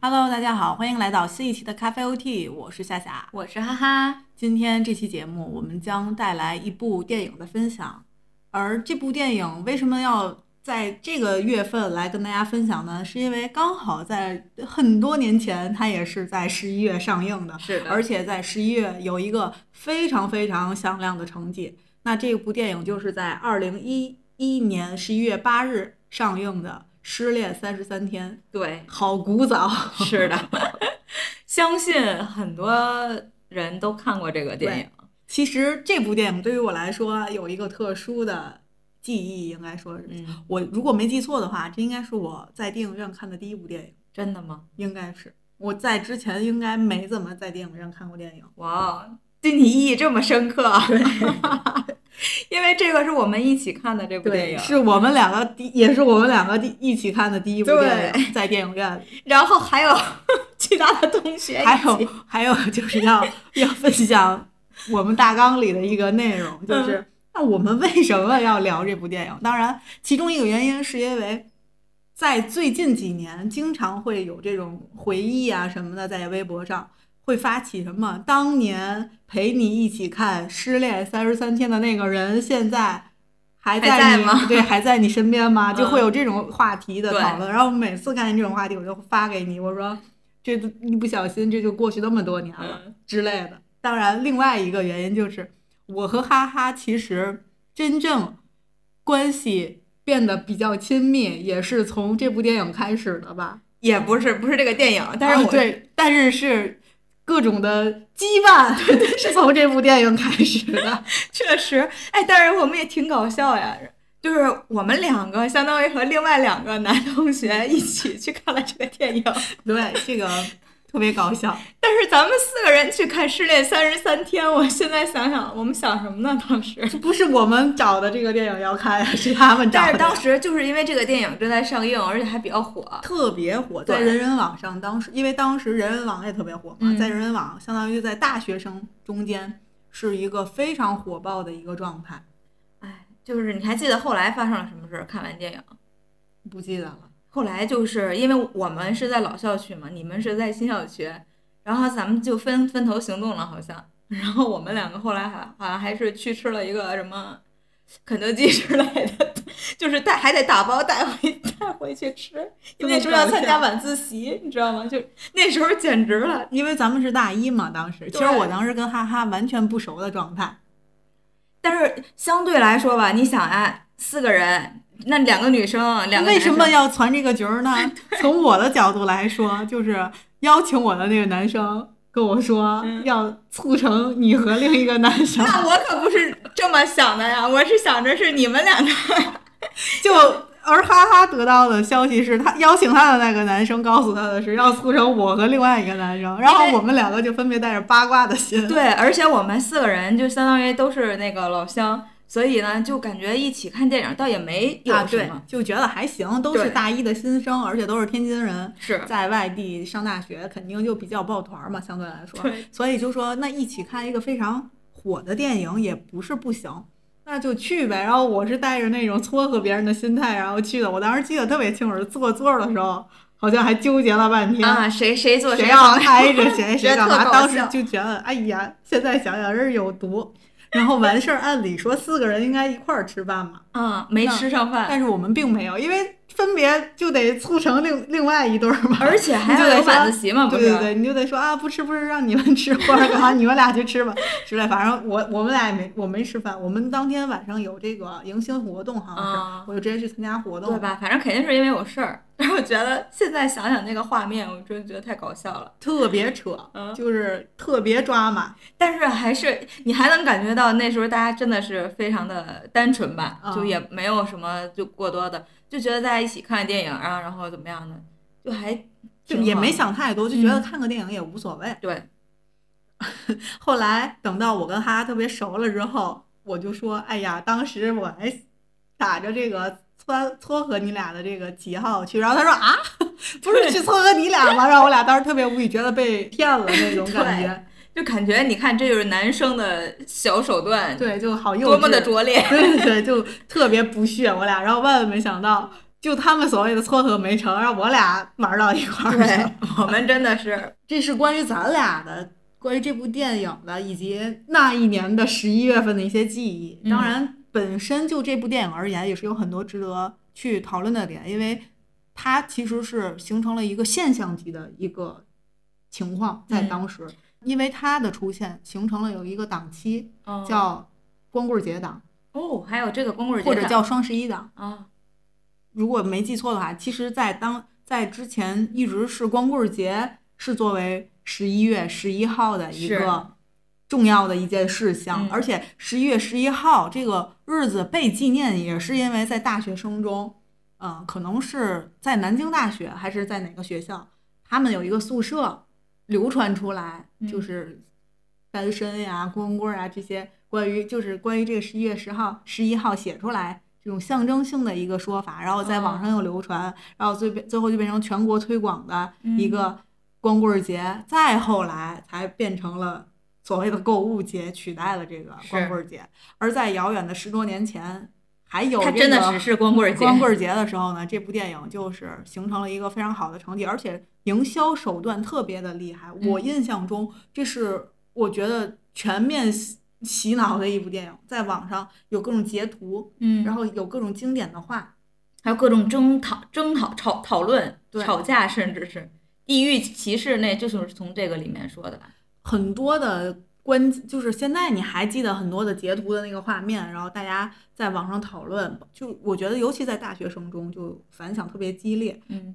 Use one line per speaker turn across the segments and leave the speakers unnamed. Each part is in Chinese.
Hello，大家好，欢迎来到新一期的咖啡 OT，我是夏夏，
我是哈哈。
今天这期节目我们将带来一部电影的分享，而这部电影为什么要在这个月份来跟大家分享呢？是因为刚好在很多年前，它也是在十一月上映的，
是的，
而且在十一月有一个非常非常响亮的成绩。那这部电影就是在二零一一年十一月八日上映的。失恋三十三天，
对，
好古早，
是的，相信很多人都看过这个电影。
其实这部电影对于我来说有一个特殊的记忆，应该说是，我如果没记错的话，这应该是我在电影院看的第一部电影。
真的吗？
应该是，我在之前应该没怎么在电影院看过电影。
哇，对你意义这么深刻。
对。
因为这个是我们一起看的这部电影，
是我们两个第，也是我们两个第一起看的第一部电影，在电影院里。
然后还有 其他的同学，
还有还有就是要要分享我们大纲里的一个内容，就是那我们为什么要聊这部电影？当然，其中一个原因是因为在最近几年，经常会有这种回忆啊什么的在微博上。会发起什么？当年陪你一起看《失恋三十三天》的那个人，现在还
在
吗？对，还在你身边吗？就会有这种话题的讨论。然后每次看见这种话题，我就发给你，我说这一不小心这就过去那么多年了之类的。当然，另外一个原因就是我和哈哈其实真正关系变得比较亲密，也是从这部电影开始的吧？
也不是，不是这个电影，但是
对，但是是。各种的羁绊 是从这部电影开始的，
确实，哎，但是我们也挺搞笑呀，就是我们两个相当于和另外两个男同学一起去看了这个电影，
对，这个。特别搞笑，
但是咱们四个人去看《失恋三十三天》，我现在想想，我们想什么呢？当时
不是我们找的这个电影要看，是他们找的。
但是当时就是因为这个电影正在上映，而且还比较火，
特别火，在人人网上。当时因为当时人人网也特别火嘛，在人人网相当于在大学生中间是一个非常火爆的一个状态。
哎，就是你还记得后来发生了什么事？看完电影
不记得了。
后来就是因为我们是在老校区嘛，你们是在新校区，然后咱们就分分头行动了，好像。然后我们两个后来还好像还是去吃了一个什么肯德基之类的，就是带还得打包带回带回去吃。那时候要参加晚自习，你知道吗？就那时候简直了，
因为咱们是大一嘛，当时其实我当时跟哈哈完全不熟的状态。
但是相对来说吧，你想啊，四个人。那两个女生，两个
为什么要攒这个局儿呢？从我的角度来说，就是邀请我的那个男生跟我说要促成你和另一个男生。
那我可不是这么想的呀，我是想着是你们两个。
就而哈哈得到的消息是他邀请他的那个男生告诉他的是要促成我和另外一个男生，然后我们两个就分别带着八卦的心。
对，而且我们四个人就相当于都是那个老乡。所以呢，就感觉一起看电影倒也没有什么，
就觉得还行，都是大一的新生，而且都是天津人，
是
在外地上大学，肯定就比较抱团嘛，相对来说。所以就说那一起看一个非常火的电影也不是不行，那就去呗。然后我是带着那种撮合别人的心态，然后去的。我当时记得特别清楚，坐座的时候好像还纠结了半天
啊，谁谁坐
谁要挨着谁 谁干嘛？当时就觉得，哎呀，现在想想是有毒。然后完事儿，按理说四个人应该一块儿吃饭嘛，
啊，没吃上饭，
但是我们并没有，因为分别就得促成另另外一对儿嘛，
而且还
要
有晚自习嘛，
对对对，你就得说啊，不吃不吃，让你们吃或者干嘛，你们俩去吃吧之类，反正我我们俩也没我没吃饭，我们当天晚上有这个迎新活动，好像是，我就直接去参加活动，
对吧？反正肯定是因为有事儿。但是我觉得现在想想那个画面，我真的觉得太搞笑了，
特别扯，就是特别抓马。
但是还是你还能感觉到那时候大家真的是非常的单纯吧，就也没有什么就过多的，就觉得大家一起看电影啊，然后怎么样的，就还
就也没想太多，就觉得看个电影也无所谓。
对。
后来等到我跟哈哈特别熟了之后，我就说：“哎呀，当时我还打着这个。”撮撮合你俩的这个旗号去，然后他说啊，不是去撮合你俩吗？让我俩当时特别无语，觉得被骗了那种感觉，
就感觉你看这就是男生的小手段，
对，就好幼稚，
多么的拙劣，
对对对，就特别不屑我俩。然后万万没想到，就就他们所谓的撮合没成，让我俩玩到一块儿去
我们真的是，
这是关于咱俩的，关于这部电影的，以及那一年的十一月份的一些记忆。
嗯
当然，本身就这部电影而言，也是有很多值得去讨论的点，因为它其实是形成了一个现象级的一个情况，在
嗯。
当时，因为它的出现，形成了有一个档期
哦
叫光棍节档，
哦，还有这个光棍节档
或者叫双十一档。
啊，
如果没记错的话，其实，在当在之前一直是光棍节是作为十一月十一号的一个重要的一件事项，
嗯。
而且十一月十一号这个日子被纪念，也是因为在大学生中，嗯、可能是在南京大学还是在哪个学校，他们有一个宿舍流传出来，
嗯。
就是单身呀、光棍啊这些关于就是关于这个十一月十号、十一号写出来这种象征性的一个说法，然后在网上又流传，然后最最后就变成全国推广的一个光棍节，再后来才变成了所谓的购物节，取代了这个光棍节。而在遥远的十多年前，还有这个
它真的只是光棍节，
光棍节的时候呢，这部电影就是形成了一个非常好的成绩，而且营销手段特别的厉害。我
嗯
印象中，这是我觉得全面洗洗脑的一部电影，在网上有各种截图，
嗯，
然后有各种经典的话，
还有各种争讨、争讨、吵讨论、
对
吵架，甚至是地域歧视，那就是从这个里面说的吧？
很多的关，就是现在你还记得很多的截图的那个画面，然后大家在网上讨论，就我觉得尤其在大学生中就反响特别激烈。
嗯，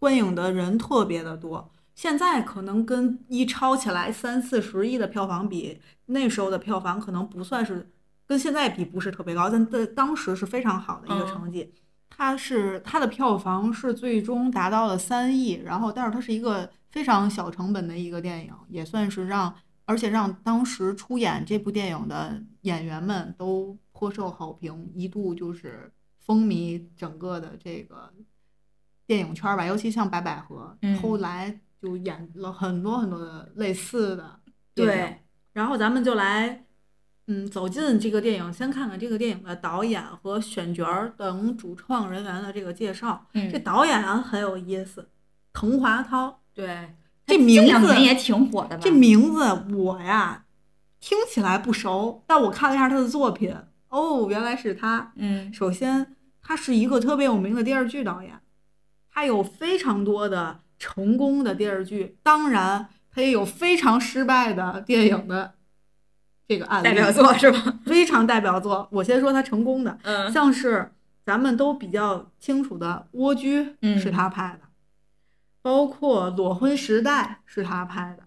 观影的人特别的多。现在可能跟一超起来三四十亿的票房比，那时候的票房可能不算是跟现在比不是特别高，但在当时是非常好的一个
嗯
成绩。它是它的票房是最终达到了三亿，然后但是它是一个非常小成本的一个电影，也算是让而且让当时出演这部电影的演员们都颇受好评，一度就是风靡整个的这个电影圈吧，尤其像白百合，
嗯
后来就演了很多很多的类似的电影。
对，
然后咱们就来，嗯，走进这个电影，先看看这个电影的导演和选角等主创人员的这个介绍。
嗯，
这导演啊很有意思，滕华涛。
对，
这名
两
字
年也挺火的吧？
这名字我呀听起来不熟，但我看了一下他的作品，哦，原来是他。
嗯
首先，他是一个特别有名的电视剧导演，他有非常多的成功的电视剧，当然他也有非常失败的电影的这个案例，
代表作是吧？
非常代表作。我先说他成功的，
嗯
像是咱们都比较清楚的《蜗居》
嗯
是他拍的，包括《裸婚时代》是他拍的，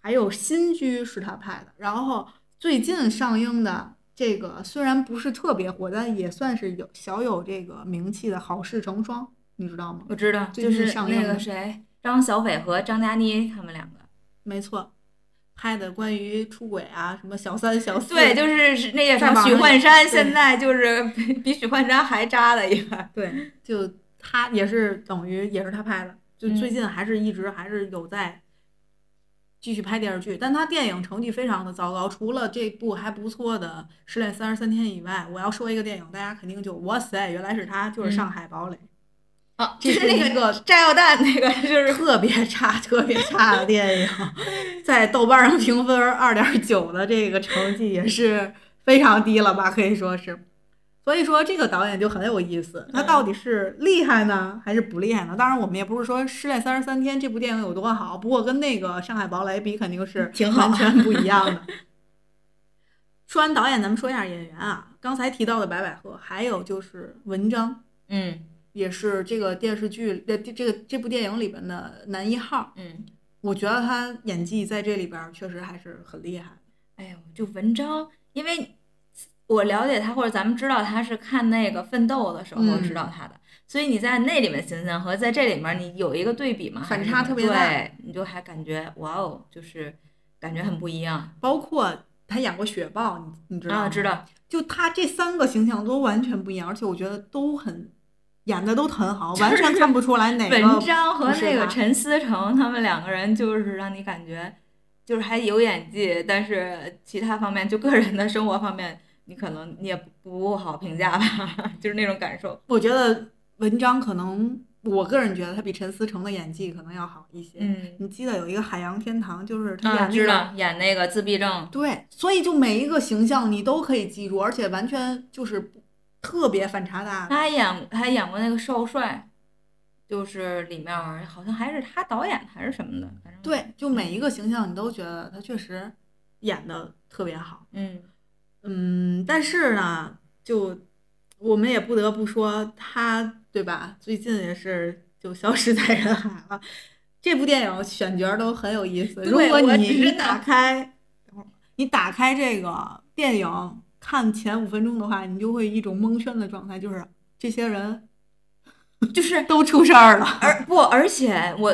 还有《新居》是他拍的。然后最近上映的这个虽然不是特别火，但也算是有小有这个名气的《好事成双》，你知道吗？
我知道，就是那
上映的
个谁，张小斐和张嘉倪他们两个。
没错，拍的关于出轨啊，什么小三小四，
对，就是是那个什么许幻山，现在就是比 比许幻山还渣了一个。
对，就他也是等于也是他拍的，就最
嗯
近还是一直还是有在继续拍电视剧，但他电影成绩非常的糟糕，除了这部还不错的《失恋三十三天》以外，我要说一个电影，大家肯定就哇塞，原来是他，就是《上海堡垒》
啊，
这
就是那
个
炸药弹那个，就 是
特别差、特别差的电影，在豆瓣上评分二点九的这个成绩也是非常低了吧，可以说是。所以说这个导演就很有意思，他到底是厉害呢，还是不厉害呢？当然，我们也不是说《失恋三十三天》这部电影有多好，不过跟那个《上海堡垒》比，肯定是
挺好
完全不一样的。说完导演，咱们说一下演员啊。刚才提到的白百合，还有就是文章，
嗯
也是这个电视剧的这个这部电影里边的男一号。
嗯，
我觉得他演技在这里边确实还是很厉害。
哎呦，就文章，因为我了解他或者咱们知道他是看那个《奋斗》的时候
嗯
知道他的，所以你在那里面的形象和在这里面你有一个对比嘛，
反差特别大
对，你就还感觉哇哦，就是感觉很不一样
包括他演过雪豹，你你知道吗？
啊，知。道，
就他这三个形象都完全不一样，而且我觉得都很演的都很好，完全看不出来哪个
文章和那个陈思诚他们两个人就是让你感觉就是还有演技，但是其他方面就个人的生活方面，你可能你也不好评价吧，就是那种感受。
我觉得文章可能，我个人觉得他比陈思诚的演技可能要好一些。
嗯，
你记得有一个《海洋天堂》，就是他
啊，
演那个、
知道演那个自闭症，
对，所以就每一个形象你都可以记住，而且完全就是不特别反差大。
他还演他还演过那个少帅，就是里面好像还是他导演还是什么的，反正，
对，就每一个形象你都觉得他确实演的特别好。
嗯
嗯，但是呢，就我们也不得不说他，对吧？最近也是就消失在人海了。这部电影选角都很有意思。如果你
知道
你打开，你打开这个电影看前五分钟的话，你就会一种蒙圈的状态，就是这些人
就是
都出事儿了。
而不，而且我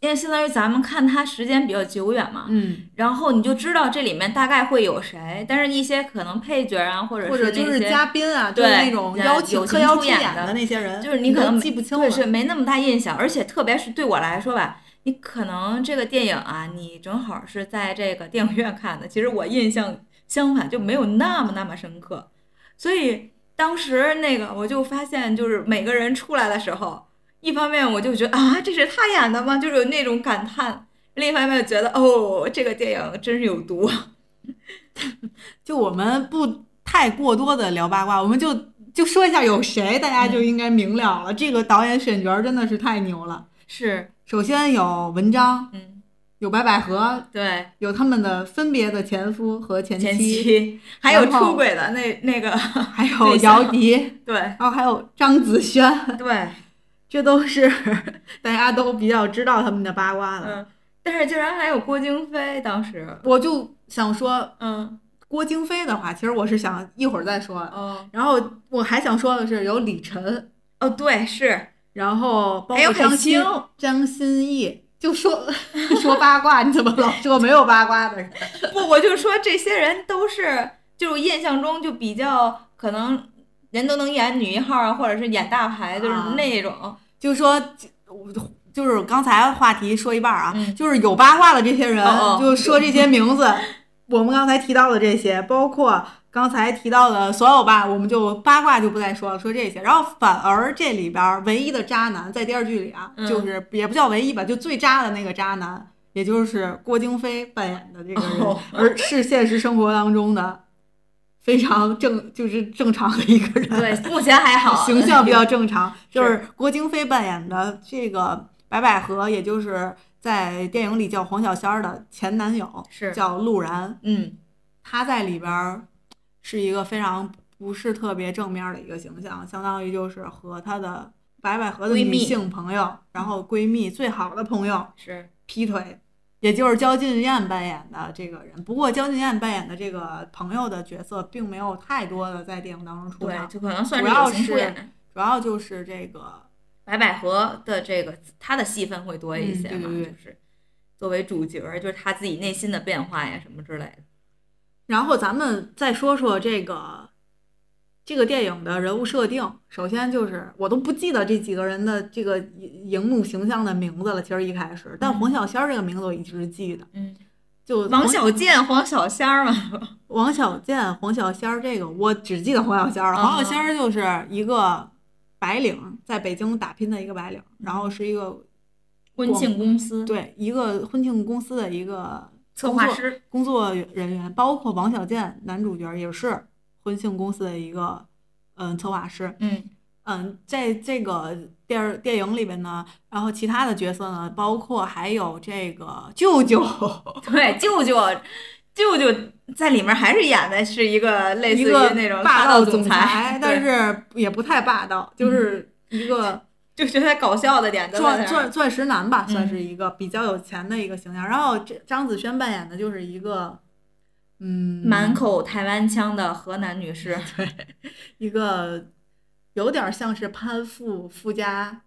因为相当于咱们看它时间比较久远嘛，
嗯，
然后你就知道这里面大概会有谁，但是一些可能配角啊，或者
或者就是嘉宾啊，就是
对
那种
人
邀请特
友情
邀出演
的
那些人，
就是
你
可能
记不清了。
对是没那么大印象，而且特别是对我来说吧，你可能这个电影啊，你正好是在这个电影院看的，其实我印象相反就没有那么那么深刻，所以当时那个我就发现，就是每个人出来的时候，一方面我就觉得啊，这是他演的吗？就是有那种感叹。另一方面觉得哦，这个电影真是有毒。
就我们不太过多的聊八卦，我们就就说一下有谁，大家就应该明了了。这个导演选角真的是太牛了。
是，
首先有文章，
嗯，
有白百合，
对，
有他们的分别的前夫和前
前
妻，
还有出轨的那那个，
还有姚笛，
对。
然后还有张子萱，
对，
这都是 大家都比较知道他们的八卦了。
嗯，但是竟然还有郭京飞，当时，
我就想说，
嗯，
郭京飞的话，其实我是想一会儿再说的。
哦，
然后我还想说的是，有李晨，
哦，对，是，
然后包
还有海
括张歆
清
张歆艺，就说说八卦，你怎么老说没有八卦的人？
不，我就说这些人都是，就印象中就比较可能人都能演女一号啊，或者是演大牌，就是
啊。
那种，
就说就是刚才话题说一半啊，
嗯。
就是有八卦的这些人，
哦哦。
就说这些名字，我们刚才提到的这些，包括刚才提到的所有吧，我们就八卦就不再说了，说这些。然后反而这里边唯一的渣男在电视剧里啊，
嗯
就是也不叫唯一吧，就最渣的那个渣男，也就是郭京飞扮演的这个人，
哦
而是现实生活当中的非常正，就是正常的一个人。
对，目前还好，
形象比较正常，就是
是
郭京飞扮演的这个白百合，也就是在电影里叫黄小仙儿的前男友，
是，
叫陆然。
嗯，
他在里边儿是一个非常不是特别正面的一个形象，相当于就是和她的白百合的女性朋友，然后闺蜜最好的朋友
是，
劈腿。也就是焦俊艳扮演的这个人，不过焦俊艳扮演的这个朋友的角色并没有太多的在电影当中出
对，
场，
就可能算
主要
是。
主要就是这个
白百合的这个她的戏份会多一些嘛，
嗯对对对
就是作为主角，就是她自己内心的变化呀什么之类的。
然后咱们再说说这个这个电影的人物设定。首先就是我都不记得这几个人的这个荧荧幕形象的名字了。其实一开始，但
嗯
黄小仙儿这个名字我一直记得。
嗯，
就
王
黄
小贱、黄小仙儿嘛，
王小贱、黄小仙儿这个我只记得黄小仙儿了。
嗯
黄小仙儿就是一个白领，在北京打拼的一个白领，然后是一个
婚庆公司
对一个婚庆公司的一个
策划师，
工作人员，包括王小贱男主角也是婚庆公司的一个嗯策划师。
嗯。
嗯，在这个电儿电影里边呢，然后其他的角色呢，包括还有这个舅舅，
对，舅舅，舅舅在里面还是演的是一个类似于那种
霸
道
总
裁，
但是也不太霸道，就是一个
就觉得搞笑的点
钻钻钻石男吧，算
嗯。
是一个比较有钱的一个形象。然后这张子萱扮演的就是一个，嗯，
满口台湾腔的河南女士，对
一个有点像是攀附富家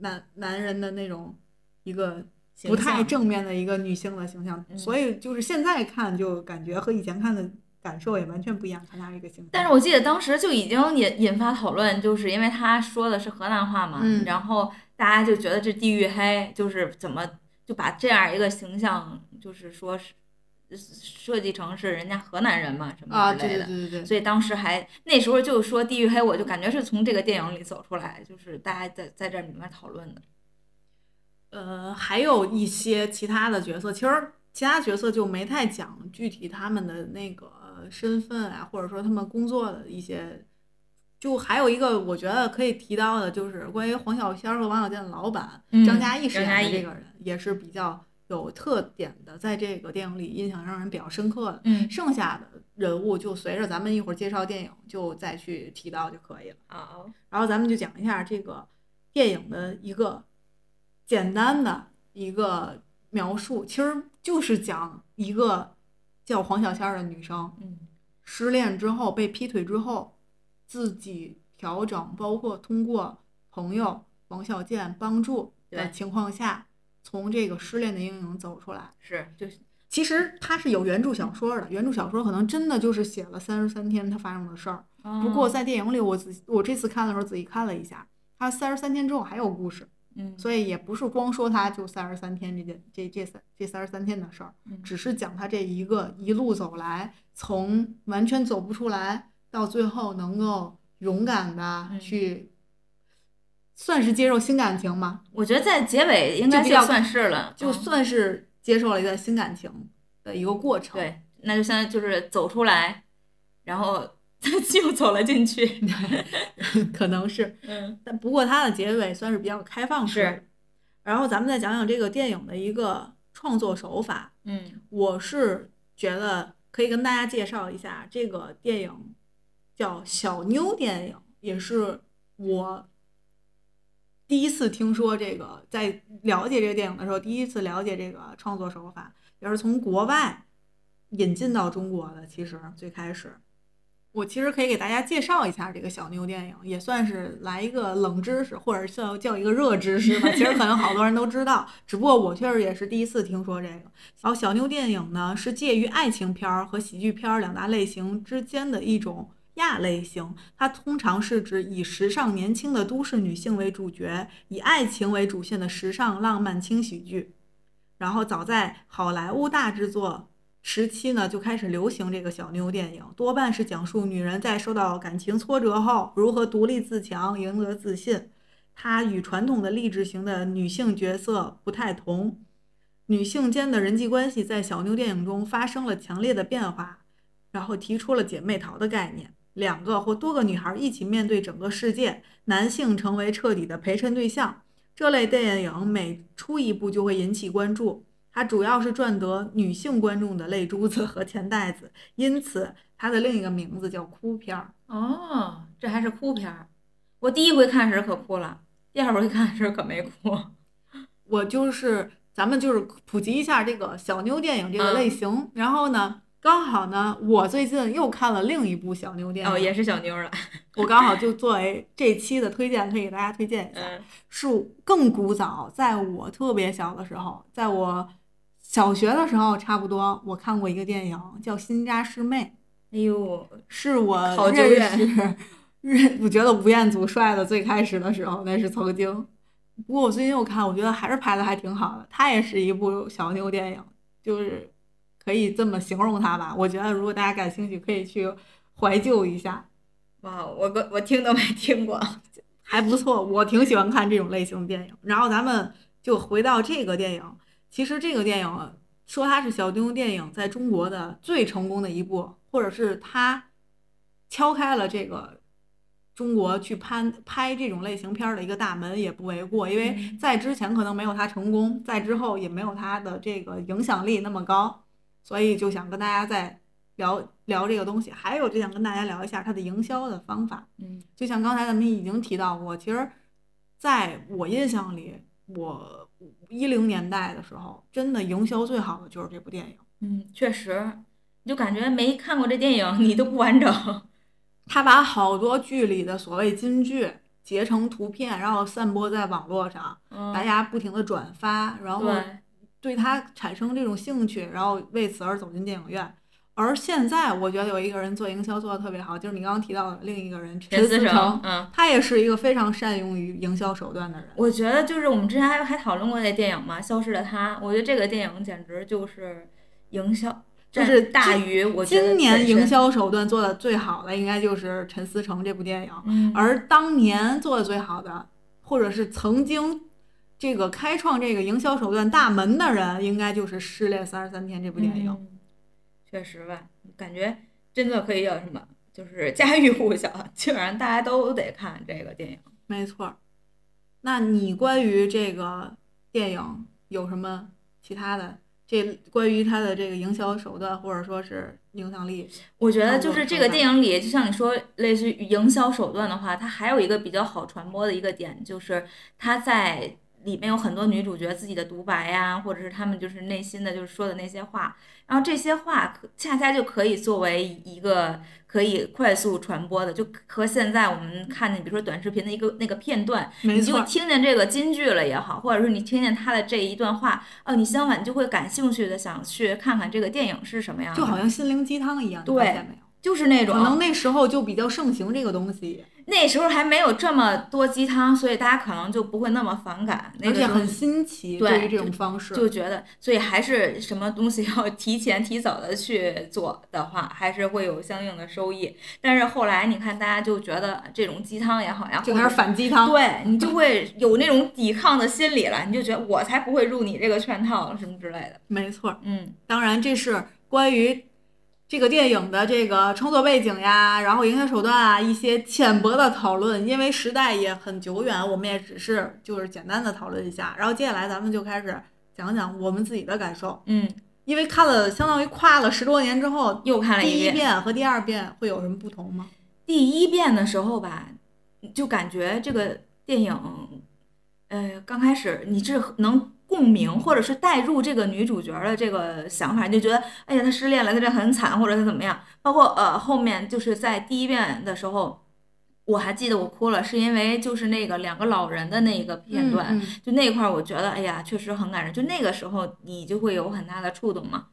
男男人的那种一个不太正面的一个女性的形象，
嗯。
所以就是现在看就感觉和以前看的感受也完全不一样，看他这个形象。
但是我记得当时就已经引引发讨论，就是因为他说的是河南话嘛，
嗯
然后大家就觉得这地域黑，就是怎么就把这样一个形象，就是说是设计成是人家河南人嘛什么
啊，
之类的。
对对对对对，
所以当时还那时候就说《地域黑》，我就感觉是从这个电影里走出来，就是大家在在这里面讨论的。
呃，还有一些其他的角色，其实其他角色就没太讲具体他们的那个身份啊，或者说他们工作的一些。就还有一个我觉得可以提到的，就是关于黄小仙儿和王小贱的老板、
嗯
张嘉译饰演的这个人，也是比较有特点的，在这个电影里印象让人比较深刻的。
嗯
剩下的人物就随着咱们一会儿介绍电影就再去提到就可以了。
好，
然后咱们就讲一下这个电影的一个简单的一个描述，其实就是讲一个叫黄小仙儿的女生
嗯
失恋之后被劈腿之后，自己调整，包括通过朋友王小贱帮助的情况下，从这个失恋的阴影走出来。
是就是
其实他是有原著小说的，原著小说可能真的就是写了三十三天他发生的事儿。不过
哦
在电影里，我仔我这次看的时候仔细看了一下，他三十三天之后还有故事，
嗯。
所以也不是光说他就三十三天这件这这三这三十三天的事儿，
嗯。
只是讲他这一个一路走来，从完全走不出来到最后能够勇敢的
嗯。
去，算是接受新感情吧，
我觉得在结尾应该
就
算是了，嗯。
就算是接受了一段新感情的一个过程。
对，那就相当于就是走出来，然后又走了进去。
可能是。
嗯
但不过它的结尾算是比较开放式
是。
然后咱们再讲讲这个电影的一个创作手法，
嗯
我是觉得可以跟大家介绍一下，这个电影叫小妞电影，也是我第一次听说这个，在了解这个电影的时候，第一次了解这个创作手法，也是从国外引进到中国的。其实最开始，我其实可以给大家介绍一下这个小妞电影，也算是来一个冷知识，或者叫叫一个热知识吧。其实可能好多人都知道，只不过我确实也是第一次听说这个。然后小妞电影呢，是介于爱情片儿和喜剧片儿两大类型之间的一种亚类型。它通常是指以时尚年轻的都市女性为主角，以爱情为主线的时尚浪漫轻喜剧。然后早在好莱坞大制作时期呢，就开始流行这个小妞电影，多半是讲述女人在受到感情挫折后如何独立自强、赢得自信。它与传统的励志型的女性角色不太同，女性间的人际关系在小妞电影中发生了强烈的变化，然后提出了姐妹淘的概念。两个或多个女孩一起面对整个世界，男性成为彻底的陪衬对象。这类电影每出一部就会引起关注，它主要是赚得女性观众的泪珠子和钱袋子，因此它的另一个名字叫哭片儿。
哦，这还是哭片儿。我第一回看时可哭了，第二回看时可没哭。
我就是咱们就是普及一下这个小妞电影这个
嗯
类型，然后呢，刚好呢，我最近又看了另一部小妞电影，
哦，也是小妞儿了。
我刚好就作为这期的推荐，可以给大家推荐一下，
嗯
是更古早，在我特别小的时候，在我小学的时候，差不多我看过一个电影叫《新扎师妹
哎呦，》，
是我
好久
认
远
识认我觉得吴彦祖帅的最开始的时候，那是曾经。不过我最近又看，我觉得还是拍的还挺好的。它也是一部小妞电影，就是可以这么形容它吧。我觉得如果大家感兴趣，可以去怀旧一下。
哇，我个我听都没听过。
还不错，我挺喜欢看这种类型的电影。然后咱们就回到这个电影，其实这个电影说它是小妞电影在中国的最成功的一部，或者是它敲开了这个中国去拍拍这种类型片儿的一个大门，也不为过。因为
嗯
在之前可能没有它成功，在之后也没有它的这个影响力那么高，所以就想跟大家再聊聊这个东西。还有就想跟大家聊一下它的营销的方法。
嗯
就像刚才咱们已经提到过，其实在我印象里，我一零年代的时候，真的营销最好的就是这部电影。
嗯，确实，你就感觉没看过这电影，你都不完整。
他把好多剧里的所谓金句截成图片，然后散播在网络上，
嗯，
大家不停的转发，然后
对，
他产生这种兴趣，然后为此而走进电影院。而现在，我觉得有一个人做营销做的特别好，就是你刚刚提到的另一个人陈思
诚，嗯。
他也是一个非常善用于营销手段的人。
我觉得就是我们之前还还讨论过那电影嘛，《消失的他》。我觉得这个电影简直就是营销，
就是
大于我觉得
今年营销手段做的最好的，应该就是《陈思诚》这部电影。
嗯
而当年做的最好的，或者是曾经这个开创这个营销手段大门的人，应该就是《失恋三十三天》这部电影。
嗯确实吧，感觉真的可以叫什么，就是 家喻户晓，基本上大家都得看这个电影。
没错儿。那你关于这个电影有什么其他的？这关于它的这个营销手段，或者说是影响力，
我觉得就是这个电影里，就像你说，类似于营销手段的话，它还有一个比较好传播的一个点，就是它在里面有很多女主角自己的独白呀，或者是她们就是内心的就是说的那些话，然后这些话恰恰就可以作为一个可以快速传播的，就和现在我们看见比如说短视频的一个那个片段，你就听见这个金句了也好，或者是你听见他的这一段话，哦，你相反就会感兴趣的想去看看这个电影是什么样的，
就好像心灵鸡汤一样，
对？就是那种
可能那时候就比较盛行这个东西，
那时候还没有这么多鸡汤，所以大家可能就不会那么反感。那个
而且很新奇，
对
于这种方式。
就觉得，所以还是什么东西 要提前提早的去做的话，还是会有相应的收益。但是后来你看，大家就觉得这种鸡汤也好呀，
就开始反鸡汤，
对你就会有那种抵抗的心理了，你就觉得我才不会入你这个圈套什么之类的。
没错儿。
嗯
当然，这是关于这个电影的这个创作背景呀，然后营销手段啊，一些浅薄的讨论。因为时代也很久远，我们也只是就是简单的讨论一下。然后接下来咱们就开始讲讲我们自己的感受。
嗯，
因为看了相当于跨了十多年之后，
又看了
第一
遍。
遍和第二遍会有什么不同吗？
第一遍的时候吧，就感觉这个电影，呃，刚开始你是能共鸣，或者是带入这个女主角的这个想法，你就觉得，哎呀，她失恋了，她这很惨，或者她怎么样。包括呃后面就是在第一遍的时候，我还记得我哭了，是因为就是那个两个老人的那个片段，
嗯嗯
就那块儿，我觉得，哎呀，确实很感人。就那个时候，你就会有很大的触动嘛。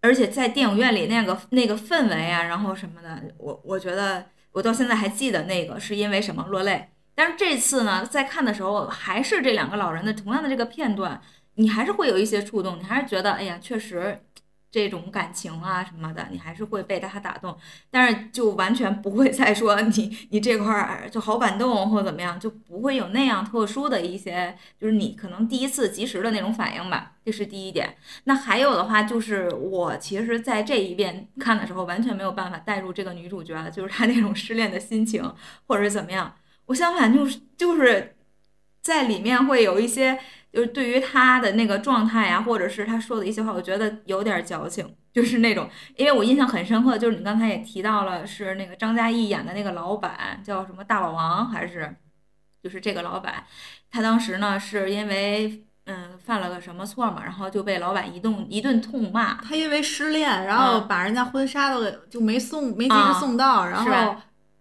而且在电影院里那个那个氛围啊，然后什么的，我我觉得我到现在还记得那个是因为什么落泪。但是这次呢，在看的时候还是这两个老人的同样的这个片段，你还是会有一些触动，你还是觉得，哎呀，确实这种感情啊什么的，你还是会被他打动。但是就完全不会再说你你这块儿就好感动或怎么样，就不会有那样特殊的一些，就是你可能第一次及时的那种反应吧，这是第一点。那还有的话就是我其实在这一遍看的时候，完全没有办法带入这个女主角，就是她那种失恋的心情或者是怎么样。我相反就是就是在里面会有一些。就是对于他的那个状态呀、或者是他说的一些话，我觉得有点矫情，就是那种，因为我印象很深刻，就是你刚才也提到了，是那个张嘉译演的那个老板叫什么大老王，还是就是这个老板，他当时呢是因为嗯犯了个什么错嘛，然后就被老板一顿一顿痛骂，
他因为失恋，然后
嗯
把人家婚纱都给就没送，没及时
啊
送到，然后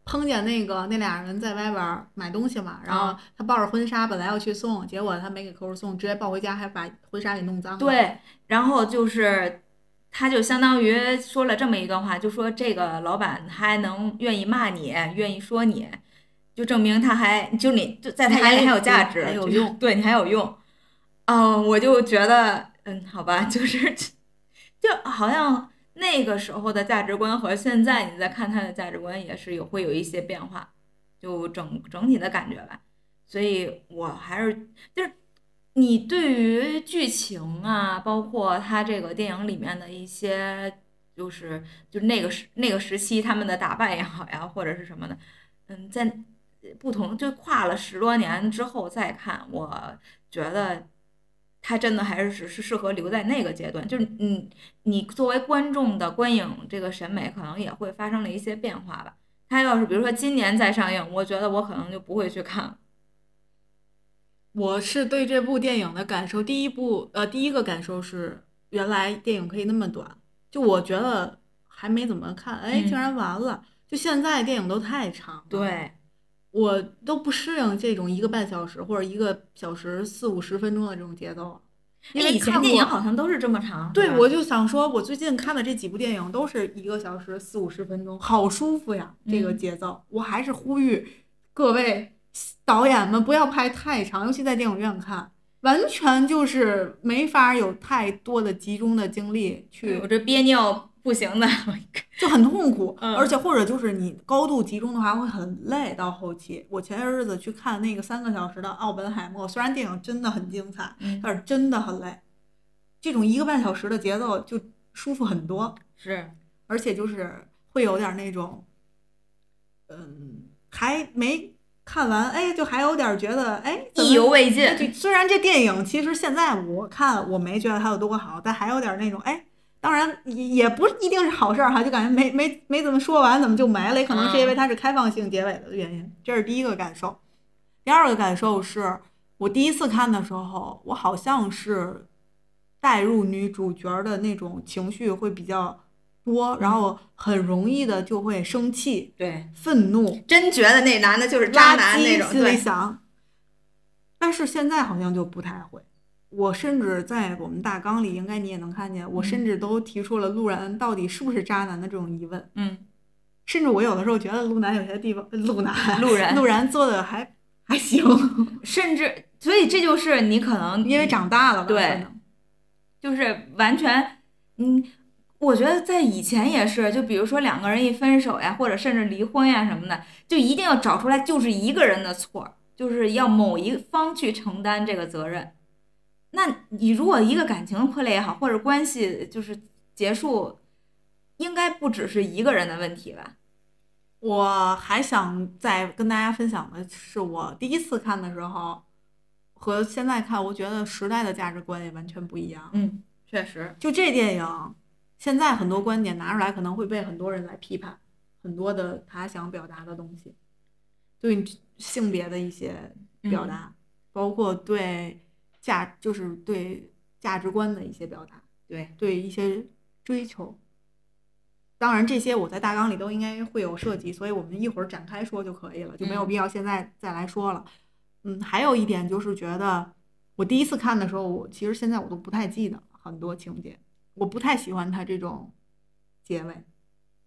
碰见那个那俩人在外边儿买东西嘛，然后
啊
他抱着婚纱本来要去送，结果他没给客户送，直接抱回家，还把婚纱给弄脏了。，
对，然后就是。他就相当于说了这么一段话，就说这个老板还能愿意骂你，愿意说你，就证明他还就你就在他眼里还有价值，
还有用
对你还有用。嗯，我就觉得，嗯，好吧，就是 就好像那个时候的价值观和现在你再看他的价值观也是有会有一些变化，就整整体的感觉吧。所以我还是就是你对于剧情啊，包括他这个电影里面的一些，就是就那个时那个时期他们的打扮也好呀，或者是什么的，嗯，在不同就跨了十多年之后再看，我觉得他真的还是只是适合留在那个阶段，就是你你作为观众的观影这个审美可能也会发生了一些变化吧。他要是比如说今年再上映，我觉得我可能就不会去看了。
我是对这部电影的感受，第一部呃第一个感受是，原来电影可以那么短，就我觉得还没怎么看，哎，
嗯
竟然完了。就现在电影都太长了，
对，
我都不适应这种一个半小时或者一个小时四五十分钟的这种节奏了。因为
以前
看
电影好像都是这么长。
对，我就想说，我最近看的这几部电影都是一个小时四五十分钟，好舒服呀，这个
嗯
节奏。我还是呼吁各位导演们不要拍太长，尤其在电影院看。完全就是没法有太多的集中的精力去
我这憋尿不行的，
就很痛苦，
嗯
而且或者就是你高度集中的话会很累。到后期，我前些日子去看那个三个小时的《奥本海默》，虽然电影真的很精彩，
嗯
但是真的很累。这种一个半小时的节奏就舒服很多，
是，
而且就是会有点那种，嗯，还没看完，哎，就还有点觉得，哎，
意犹未尽。
这虽然这电影其实现在我看我没觉得它有多好，但还有点那种哎，当然也也不一定是好事儿哈，就感觉没没没怎么说完怎么就没了，也可能是因为它是开放性结尾的原因，这是第一个感受。第二个感受是我第一次看的时候，我好像是带入女主角的那种情绪会比较多，然后很容易的就会生气、
对，
愤怒，
真觉得那男的就是渣男那种，
心里
对，
想。但是现在好像就不太会。我甚至在我们大纲里，应该你也能看见，我甚至都提出了陆然到底是不是渣男的这种疑问。
嗯，
甚至我有的时候觉得陆南有些地方，陆南
路人，
陆然做的还 还行，
甚至，所以这就是你可能
因为长大了吧？
对
可能
就是完全，嗯，我觉得在以前也是，就比如说两个人一分手呀，或者甚至离婚呀什么的，就一定要找出来就是一个人的错，就是要某一方去承担这个责任。那你如果一个感情破裂也好，或者关系就是结束，应该不只是一个人的问题吧？
我还想再跟大家分享的是，我第一次看的时候和现在看，我觉得时代的价值观也完全不一样。
嗯，确实，
就这电影，现在很多观点拿出来，可能会被很多人来批判，很多的他想表达的东西，对性别的一些表达，包括对价，就是对价值观的一些表达，
对，
对一些追求。当然，这些我在大纲里都应该会有涉及，所以我们一会儿展开说就可以了，就没有
嗯
必要现在再来说了。嗯，还有一点就是觉得，我第一次看的时候，我其实现在我都不太记得很多情节，我不太喜欢它这种结尾，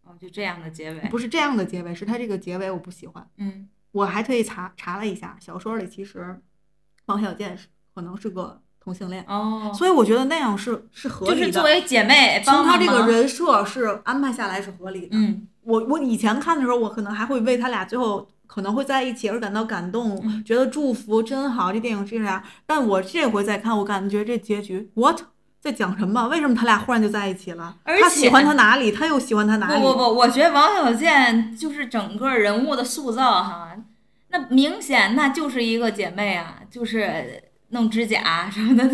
哦，就这样的结尾，
不是这样的结尾，是它这个结尾我不喜欢。
嗯
我还特意查查了一下，小说里其实王小贱是可能是个同性恋，
哦，
所以我觉得那样是是合理的。
就是作为姐妹
从
帮
他这个人设是安排下来是合理的。
嗯
我我以前看的时候，我可能还会为他俩最后可能会在一起而感到感动，
嗯
觉得祝福真好，这电影是这样。但我这回再看，我感觉这结局 what 在讲什么？为什么他俩忽然就在一起了？
而
他喜欢他哪里？他又喜欢他哪里？
不不不，我觉得王小贱就是整个人物的塑造哈，那明显那就是一个姐妹啊，就是弄指甲什么的，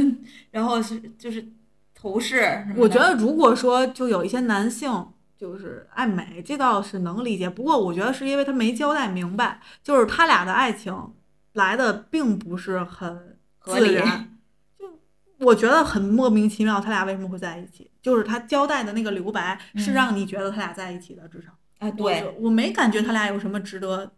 然后是就是头饰。
我觉得如果说就有一些男性就是爱美，这倒是能理解。不过我觉得是因为他没交代明白，就是他俩的爱情来的并不是很自然，就我觉得很莫名其妙，他俩为什么会在一起？就是他交代的那个留白是
嗯
让你觉得他俩在一起的，至少哎，
对，
我没感觉他俩有什么值得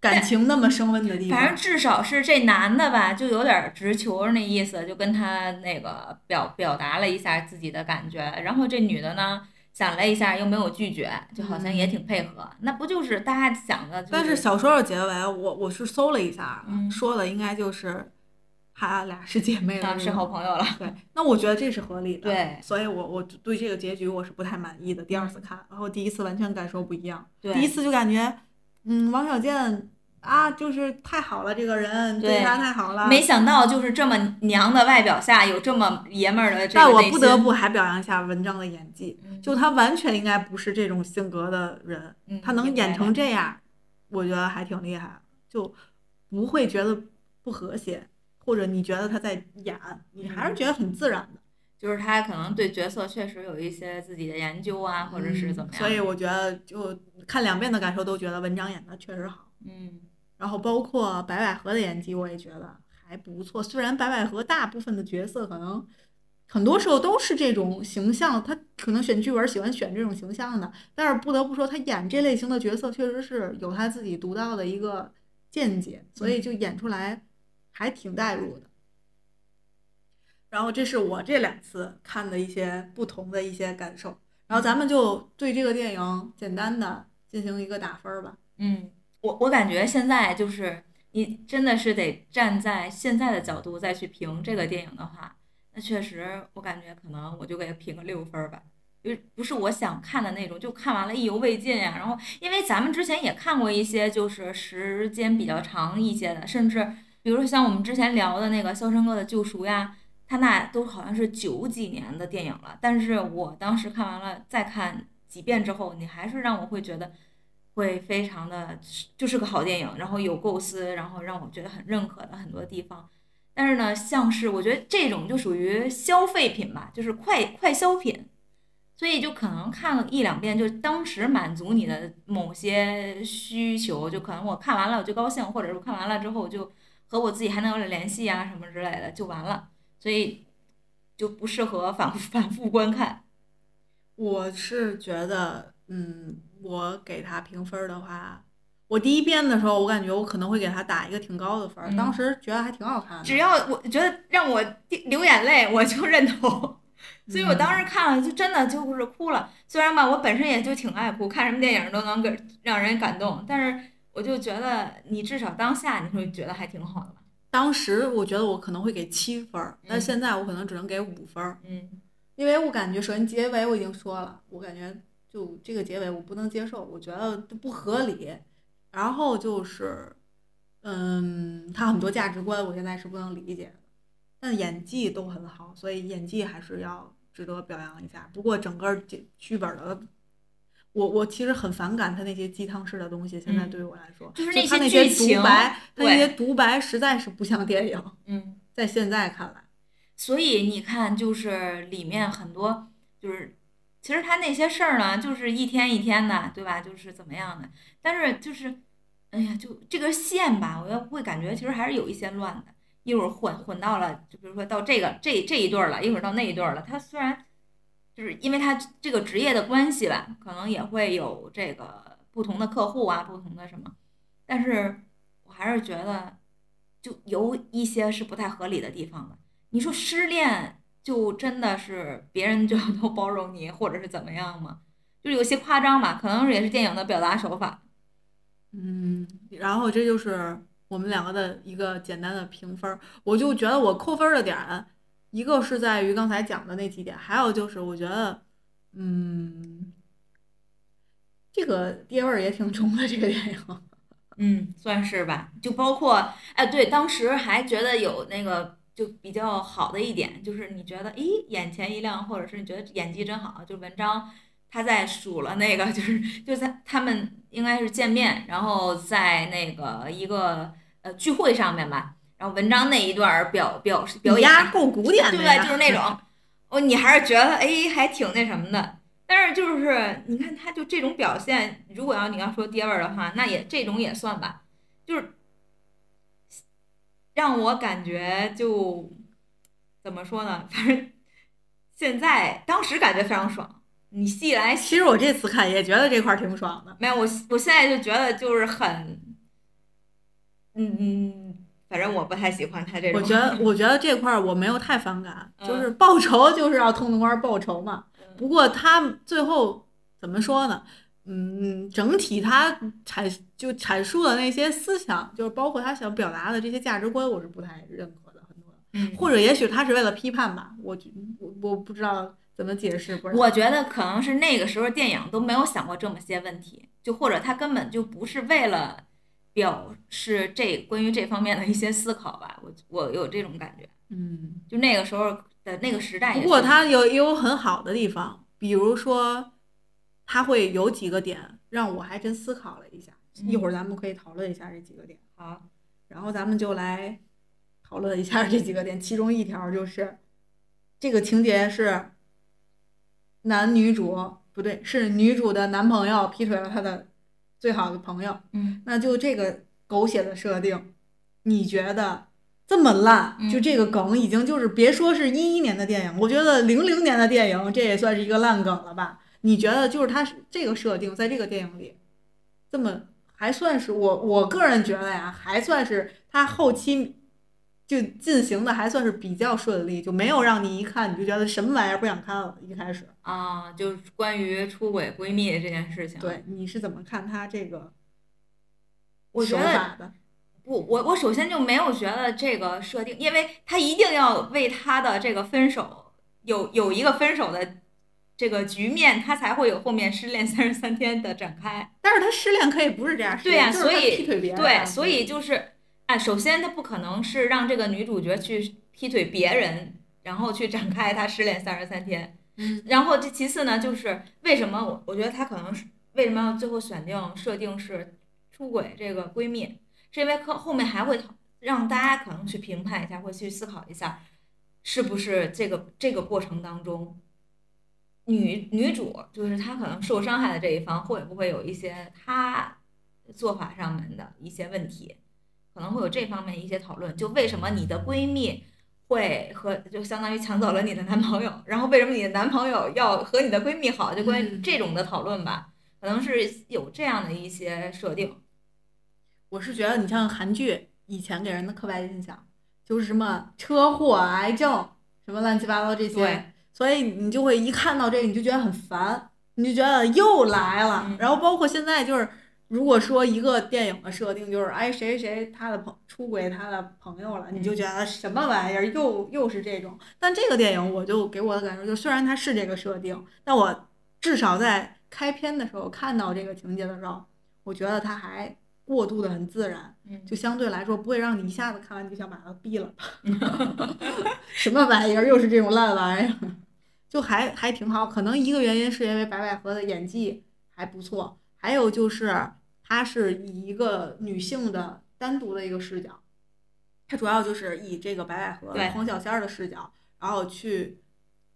感情那么升温的地方。
反正至少是这男的吧，就有点直球那意思，就跟他那个表表达了一下自己的感觉，然后这女的呢。想了一下，又没有拒绝，就好像也挺配合。那不就是大家想的、就是？
但是小说的结尾，我我是搜了一下，
嗯
说的应该就是他俩是姐妹的
啊，
那种
是好朋友了。
对，那我觉得这是合理的。
对
所以我我对这个结局我是不太满意的。第二次看，然后第一次完全感受不一样。
对，
第一次就感觉，嗯，王小贱啊，就是太好了，这个人
对
他太好了。
没想到就是这么娘的外表下有这么爷们儿的这个
但我不得不还表扬一下文章的演技，
嗯
就他完全应该不是这种性格的人，
嗯
他能演成这样，我觉得还挺厉害，就不会觉得不和谐，或者你觉得他在演，你还是觉得很自然的。
就是他可能对角色确实有一些自己的研究啊，或者是怎么样。
嗯所以我觉得就看两遍的感受都觉得文章演的确实好，
嗯，
然后包括白百合的演技我也觉得还不错。虽然白百合大部分的角色可能很多时候都是这种形象，她可能选剧本喜欢选这种形象的，但是不得不说她演这类型的角色确实是有她自己独到的一个见解，所以就演出来还挺带入的。然后这是我这两次看的一些不同的一些感受，然后咱们就对这个电影简单的进行一个打分儿吧。
嗯，我我感觉现在就是你真的是得站在现在的角度再去评这个电影的话，那确实我感觉可能我就给评个六分儿吧。就不是我想看的那种，就看完了意犹未尽呀。然后，因为咱们之前也看过一些，就是时间比较长一些的，甚至比如说像我们之前聊的那个《肖申克的救赎》呀，它那都好像是九几年的电影了。但是我当时看完了，再看几遍之后，你还是让我会觉得会非常的，就是个好电影，然后有构思，然后让我觉得很认可的很多地方。但是呢，像是我觉得这种就属于消费品吧，就是快快消品。所以就可能看了一两遍，就当时满足你的某些需求，就可能我看完了我就高兴，或者是看完了之后我就和我自己还能有点联系啊什么之类的就完了，所以就不适合反复反复观看。
我是觉得，嗯，我给他评分的话，我第一遍的时候，我感觉我可能会给他打一个挺高的分儿，当时觉得还挺好看的。
只要我觉得让我流眼泪，我就认同。所以我当时看了，就真的就是哭了。虽然吧，我本身也就挺爱哭，看什么电影都能给让人感动。但是我就觉得，你至少当下你会觉得还挺好的吧。
当时我觉得我可能会给七分儿，但现在我可能只能给五分。嗯，因为我感觉首先结尾我已经说了，我感觉就这个结尾我不能接受，我觉得不合理。然后就是，嗯，他很多价值观我现在是不能理解的，但演技都很好，所以演技还是要。值得表扬一下。不过整个剧剧本的，我我其实很反感他那些鸡汤式的东西。现在对于我来说，
就是
那些独白，他那些独白实在是不像电影。
嗯，
在现在看来，
所以你看，就是里面很多，就是其实他那些事儿呢，就是一天一天的，对吧？就是怎么样的？但是就是，哎呀，就这个线吧，我要会感觉其实还是有一些乱的。一会儿混混到了，就比如说到这个这这一对儿了，一会儿到那一对儿了。他虽然就是因为他这个职业的关系吧，可能也会有这个不同的客户啊，不同的什么，但是我还是觉得就有一些是不太合理的地方的。你说失恋就真的是别人就 都包容你，或者是怎么样吗？就有些夸张吧，可能也是电影的表达手法。
嗯，然后这就是。我们两个的一个简单的评分，我就觉得我扣分的点，一个是在于刚才讲的那几点，还有就是我觉得，嗯，这个爹味儿也挺重的这个电影，
嗯，算是吧。就包括，哎，对，当时还觉得有那个就比较好的一点，就是你觉得，咦，眼前一亮，或者是你觉得演技真好，就文章他在数了那个，就是就在他们应该是见面，然后在那个一个。呃，聚会上面吧，然后文章那一段表表表演
够古典
的，对，就是那种，哦，你还是觉得哎，还挺那什么的。但是就是你看，他就这种表现，如果要你要说爹味儿的话，那也这种也算吧，就是让我感觉就怎么说呢？反正现在当时感觉非常爽。你细来，
其实我这次看也觉得这块儿挺爽的。
没有，我我现在就觉得就是很。嗯嗯，反正我不太喜欢他这种。
我觉得，我觉得这块儿我没有太反感，就是报仇就是要痛痛快报仇嘛。不过他最后怎么说呢？嗯，整体他阐就阐述的那些思想，就是包括他想表达的这些价值观，我是不太认可的很多。
嗯，
或者也许他是为了批判吧，我我我不知道怎么解释。
我觉得可能是那个时候电影都没有想过这么些问题，就或者他根本就不是为了。表示这关于这方面的一些思考吧，我我有这种感觉，
嗯，
就那个时候的那个时代。
不过他有也有很好的地方，比如说他会有几个点让我还真思考了一下，一会儿咱们可以讨论一下这几个点。
好，
然后咱们就来讨论一下这几个点，其中一条就是这个情节是男女主不对，是女主的男朋友劈腿了她的。最好的朋友，
嗯，
那就这个狗血的设定，你觉得这么烂？就这个梗已经就是别说是一一年的电影，我觉得零零年的电影这也算是一个烂梗了吧？你觉得就是它这个设定在这个电影里，这么还算是我我个人觉得呀，还算是它后期就进行的还算是比较顺利，就没有让你一看你就觉得什么玩意儿不想看了。一开始。
啊，就是关于出轨闺蜜这件事情。
对，你是怎么看他这个？
我觉得我我我首先就没有觉得这个设定，因为他一定要为他的这个分手有有一个分手的这个局面，他才会有后面失恋三十三天的展开。
但是他失恋可以不是这样
对呀、所以
劈腿别人啊，
对，所以就是，哎，首先他不可能是让这个女主角去劈腿别人，然后去展开他失恋三十三天。
嗯
然后这其次呢，就是为什么我我觉得他可能是为什么要最后选定设定是出轨这个闺蜜，是因为可后面还会讨让大家可能去评判一下，会去思考一下，是不是这个这个过程当中，女女主就是她可能受伤害的这一方，会不会有一些她做法上面的一些问题，可能会有这方面一些讨论。就为什么你的闺蜜会和就相当于抢走了你的男朋友，然后为什么你的男朋友要和你的闺蜜好，就关于
嗯
这种的讨论吧，可能是有这样的一些设定。
我是觉得你像韩剧以前给人的刻板印象就是什么车祸、癌症，什么乱七八糟这些
对，
所以你就会一看到这个你就觉得很烦，你就觉得又来了。
嗯
然后包括现在就是，如果说一个电影的设定就是，哎谁谁他的朋出轨他的朋友了，你就觉得什么玩意儿，又又是这种。但这个电影我就给我的感受就是，虽然它是这个设定，但我至少在开篇的时候看到这个情节的时候，我觉得它还过渡的很自然。
嗯，
就相对来说不会让你一下子看完就想把它毙了。什么玩意儿，又是这种烂玩意儿，就还还挺好。可能一个原因是因为白百合的演技还不错，还有就是她是以一个女性的单独的一个视角，她主要就是以这个白百合
对
黄小仙儿的视角，然后去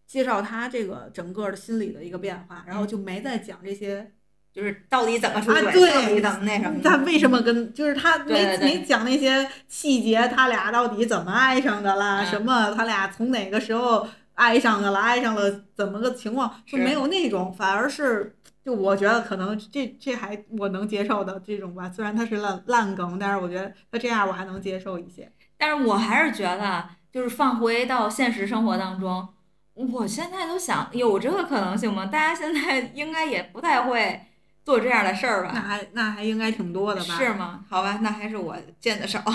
介绍她这个整个的心理的一个变化，然后就没再讲这些
就是到底怎么出轨，
啊对
到底怎么那什么的。
他为什么跟就是他没没讲那些细节，他俩到底怎么爱上的啦？
嗯
什么他俩从哪个时候爱上的了？爱上了怎么个情况？就没有那种，反而是就我觉得可能这这还我能接受的这种吧。虽然它是烂烂梗，但是我觉得他这样我还能接受一些。
但是我还是觉得，就是放回到现实生活当中，我现在都想有这个可能性吗？大家现在 应该也不太会做这样的事儿吧？
那还那还应该挺多的吧？
是吗？好吧，那还是我见的少。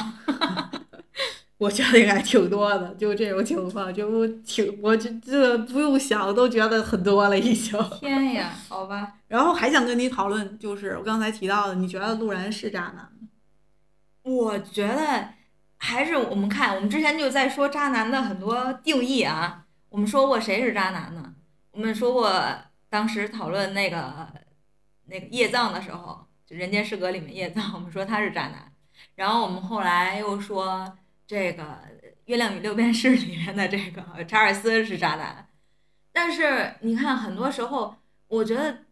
我觉得应该挺多的，就这种情况，就挺我这这不用想都觉得很多了已经。
天呀，好吧，
然后还想跟你讨论，就是我刚才提到的，你觉得路人是渣男吗？
我觉得还是我们看，我们之前就在说渣男的很多定义啊。我们说过谁是渣男呢？我们说过当时讨论那个那个叶藏的时候，就《人间失格》里面叶藏，我们说他是渣男。然后我们后来又说这个《月亮与六便士》里面的这个查尔斯是渣男。但是你看，很多时候我觉得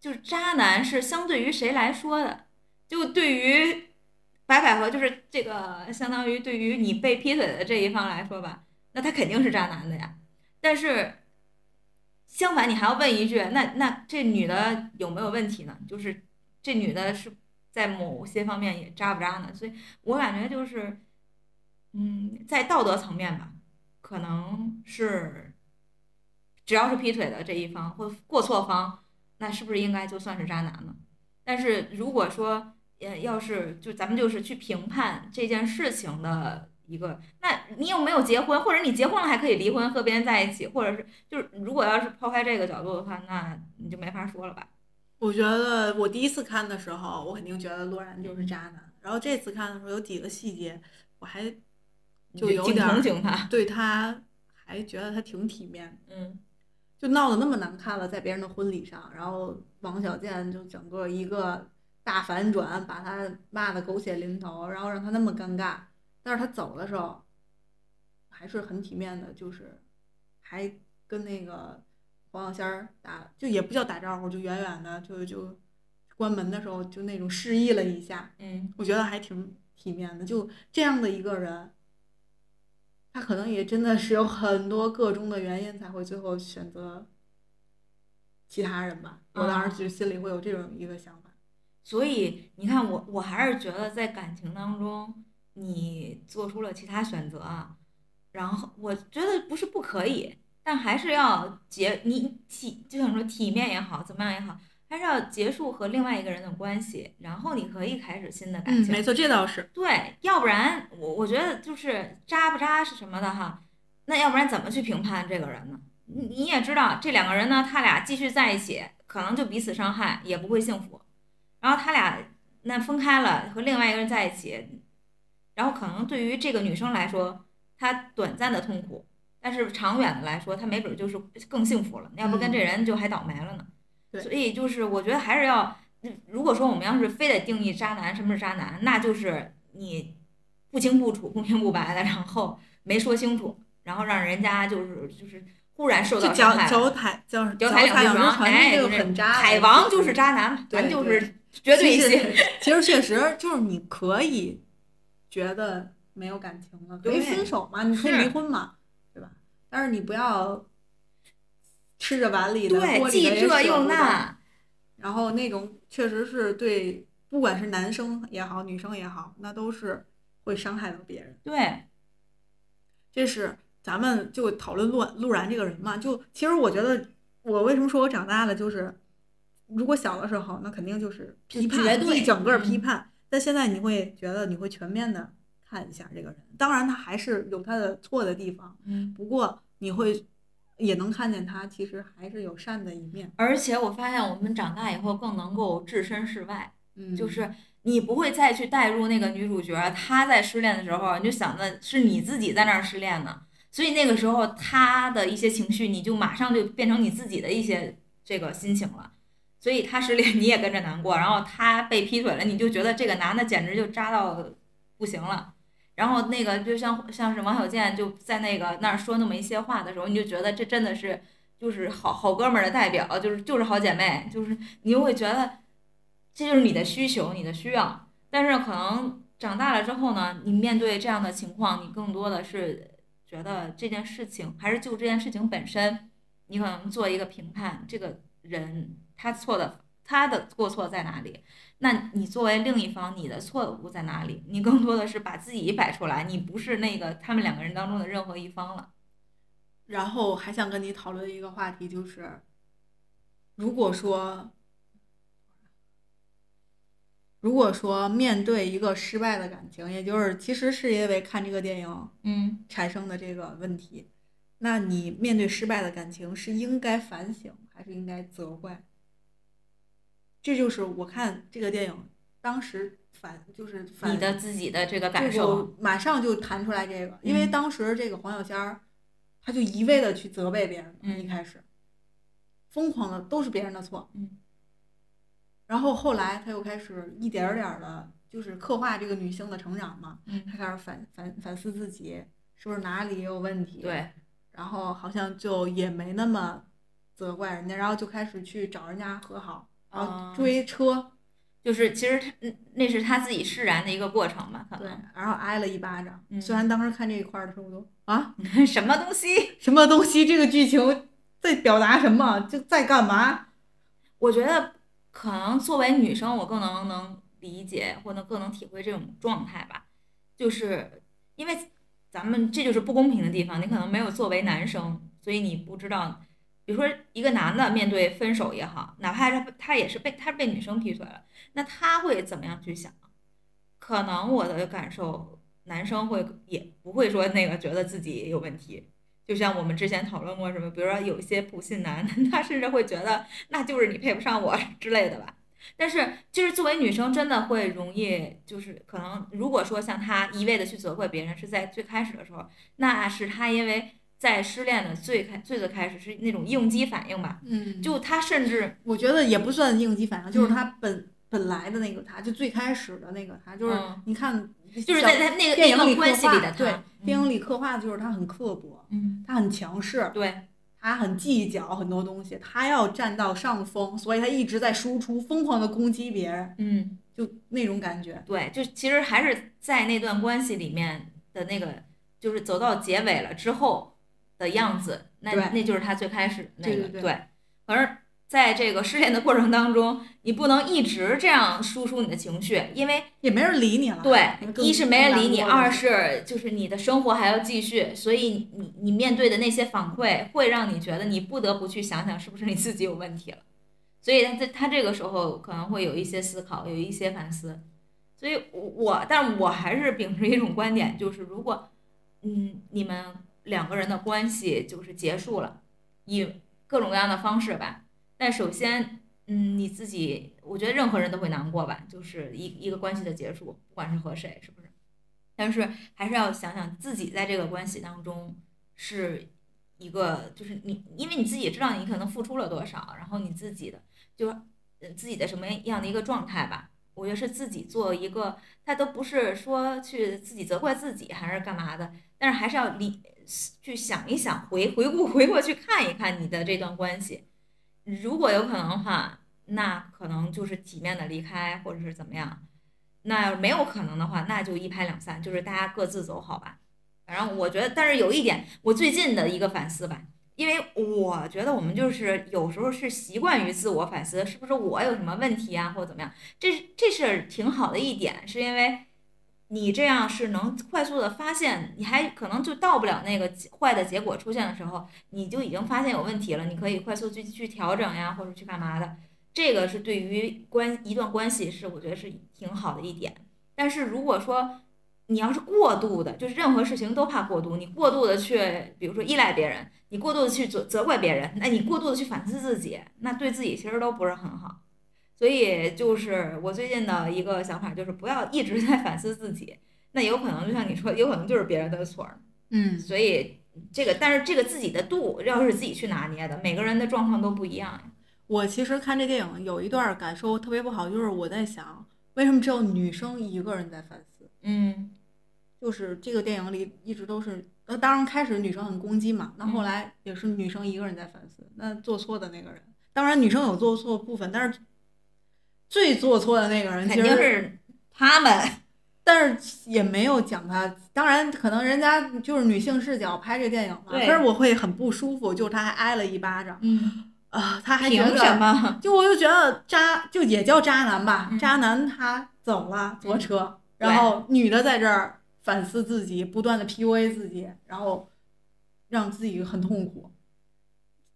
就是渣男是相对于谁来说的，就对于白百合就是这个，相当于对于你被劈腿的这一方来说吧，那他肯定是渣男的呀。但是相反，你还要问一句，那那这女的有没有问题呢？就是这女的是在某些方面也渣不渣呢？所以我感觉就是，嗯，在道德层面吧，可能是只要是劈腿的这一方或过错方，那是不是应该就算是渣男呢？但是如果说，呃，要是就咱们就是去评判这件事情的一个，那你有没有结婚，或者你结婚了还可以离婚和别人在一起，或者是就是如果要是抛开这个角度的话，那你就没法说了吧？
我觉得我第一次看的时候，我肯定觉得洛然就是渣男。然后这次看的时候，有几个细节，我还就有点儿
同情他，
对他还觉得他挺体面的，
嗯
就闹得那么难看了，在别人的婚礼上，然后王小贱就整个一个大反转，把他骂得狗血淋头，然后让他那么尴尬。但是他走的时候还是很体面的，就是还跟那个黄小仙儿打，就也不叫打招呼，就远远的就就关门的时候就那种示意了一下，
嗯，
我觉得还挺体面的。就这样的一个人，他可能也真的是有很多各中的原因才会最后选择其他人吧。我当时就心里会有这种一个想法。
所以你看我我还是觉得在感情当中，你做出了其他选择啊，然后我觉得不是不可以，但还是要结你体就想说体面也好，怎么样也好，还是要结束和另外一个人的关系，然后你可以开始新的感
嗯，
情。
没错，这倒是。
对，要不然我我觉得就是渣不渣是什么的哈，那要不然怎么去评判这个人呢？你你也知道，这两个人呢，他俩继续在一起，可能就彼此伤害，也不会幸福。然后他俩那分开了，和另外一个人在一起，然后可能对于这个女生来说，她短暂的痛苦，但是长远的来说，她没准就是更幸福了。要不跟这人就还倒霉了呢。
对
所以就是我觉得还是要，嗯如果说我们要是非得定义渣男什么是渣男，那就是你不清不楚、不明不白的，然后没说清楚，然后让人家就是就是忽然受到伤害了。
脚踩脚
脚
踩
踩两只船，哎，
这
就
个很渣。
海王就是渣男，咱就是绝对
其
性。
实其实确实就是你可以觉得没有感情了，可以分手嘛，你可以离婚嘛，对吧？但是你不要吃着碗里的
对，既这又那，
然后那种确实是对，不管是男生也好，女生也好，那都是会伤害到别人。
对，
这是咱们就讨论陆陆然这个人嘛，就其实我觉得我为什么说我长大了，就是如果小的时候那肯定就是批判一整个批
嗯。
判，但现在你会觉得你会全面的看一下这个人，当然他还是有他的错的地方，
嗯。
不过你会也能看见他其实还是有善的一面，
而且我发现我们长大以后更能够置身事外，
嗯，
就是你不会再去带入那个女主角，她在失恋的时候，你就想着是你自己在那儿失恋呢，所以那个时候她的一些情绪，你就马上就变成你自己的一些这个心情了。所以她失恋，你也跟着难过，然后她被劈腿了，你就觉得这个男的简直就渣到不行了。然后那个就像像是王小贱就在那个那儿说那么一些话的时候，你就觉得这真的是就是好好哥们的代表，就是就是好姐妹，就是你就会觉得这就是你的需求，你的需要。但是可能长大了之后呢，你面对这样的情况，你更多的是觉得这件事情还是就这件事情本身，你可能做一个评判，这个人他错的他的过错在哪里？那你作为另一方，你的错误在哪里？你更多的是把自己摆出来，你不是那个他们两个人当中的任何一方了。
然后还想跟你讨论一个话题，就是如果说，如果说面对一个失败的感情，也就是其实是因为看这个电影
嗯，
产生的这个问题，那你面对失败的感情是应该反省还是应该责怪？这就是我看这个电影当时反就是反
你的自己的这个感受，
个马上就弹出来这个，因为
嗯。
当时这个黄小仙儿，他就一味的去责备别人，
嗯。
一开始疯狂的都是别人的错，
嗯，
然后后来他又开始一点儿点儿的，就是刻画这个女性的成长嘛，
嗯，
他开始反反反思自己是不是哪里也有问题，，
对，
然后好像就也没那么责怪人家，然后就开始去找人家和好，然后
哦
追车，
就是其实他嗯那是他自己释然的一个过程吧，可
对
能，
然后挨了一巴掌，
嗯
虽然当时看这一块儿的时候，我都啊。
什么东西？
什么东西？这个剧情在表达什么？就在干嘛？
我觉得可能作为女生，我更能能理解或者更能体会这种状态吧，就是因为咱们这就是不公平的地方，你可能没有作为男生，所以你不知道，比如说一个男的面对分手也好，哪怕是他也是被他被女生劈腿了，那他会怎么样去想？可能我的感受，男生会也不会说那个觉得自己有问题。就像我们之前讨论过什么，比如说有一些不信男，他甚至会觉得那就是你配不上我之类的吧。但是就是作为女生，真的会容易，就是可能如果说像他一味的去责怪别人，是在最开始的时候，那是他因为在失恋的最开最最开始是那种应激反应吧，
嗯。
就他甚至
我觉得也不算应激反应，就是
嗯。
他本、本来的那个他，就最开始的那个他，就是、
嗯。
你看，
就是在在那个
电影里刻
那个关系里
画对
的对，
电影里刻画的就是他很刻薄，
嗯，
他很强势，
对，
他很计较很多东西，他要占到上风，所以他一直在输出，疯狂的攻击别人，
嗯。
就那种感觉。
对，就其实还是在那段关系里面的那个，就是走到结尾了之后的样子，那那就是他最开始那个
对
而在这个失恋的过程当中，你不能一直这样输出你的情绪，因为
也没人理你了。
对一是没人理你，二是就是你的生活还要继续，所以你你面对的那些反馈会让你觉得你不得不去想想是不是你自己有问题了。所以他这他这个时候可能会有一些思考，有一些反思。所以我，我，但我还是秉持一种观点，就是如果，嗯，你们两个人的关系就是结束了，以各种各样的方式吧。但首先，嗯，你自己，我觉得任何人都会难过吧，就是一一个关系的结束，不管是和谁，是不是？但是还是要想想自己在这个关系当中是一个，就是你，因为你自己知道你可能付出了多少，然后你自己的就呃自己的什么样的一个状态吧。我觉得是自己做一个，他都不是说去自己责怪自己还是干嘛的，但是还是要理去想一想，回回顾回过去看一看你的这段关系。如果有可能的话，那可能就是体面的离开，或者是怎么样。那没有可能的话，那就一拍两散，就是大家各自走好吧。反正我觉得，但是有一点，我最近的一个反思吧。因为我觉得我们就是有时候是习惯于自我反思，是不是我有什么问题啊，或者怎么样？这这是挺好的一点，是因为你这样是能快速的发现，你还可能就到不了那个坏的结果出现的时候，你就已经发现有问题了，你可以快速去去调整呀，或者去干嘛的。这个是对于关一段关系是我觉得是挺好的一点。但是如果说，你要是过度的，就是任何事情都怕过度。你过度的去，比如说依赖别人，你过度的去责责怪别人，那你过度的去反思自己，那对自己其实都不是很好。所以就是我最近的一个想法，就是不要一直在反思自己。那有可能就像你说，有可能就是别人的错儿。
嗯，
所以这个，但是这个自己的度要是自己去拿捏的，每个人的状况都不一样呀。
我其实看这电影有一段感受特别不好，就是我在想，为什么只有女生一个人在反思？
嗯。
就是这个电影里一直都是，那当然开始女生很攻击嘛，那后来也是女生一个人在反思，那做错的那个人，当然女生有做错部分，但是最做错的那个人
肯定是他们，
但是也没有讲他，当然可能人家就是女性视角拍这电影嘛，可是我会很不舒服，就是他还挨了一巴掌，
嗯
啊，他还
凭什么？
就我就觉得渣，就也叫渣男吧，渣男他走了坐车，然后女的在这儿。反思自己，不断的 PUA 自己，然后让自己很痛苦。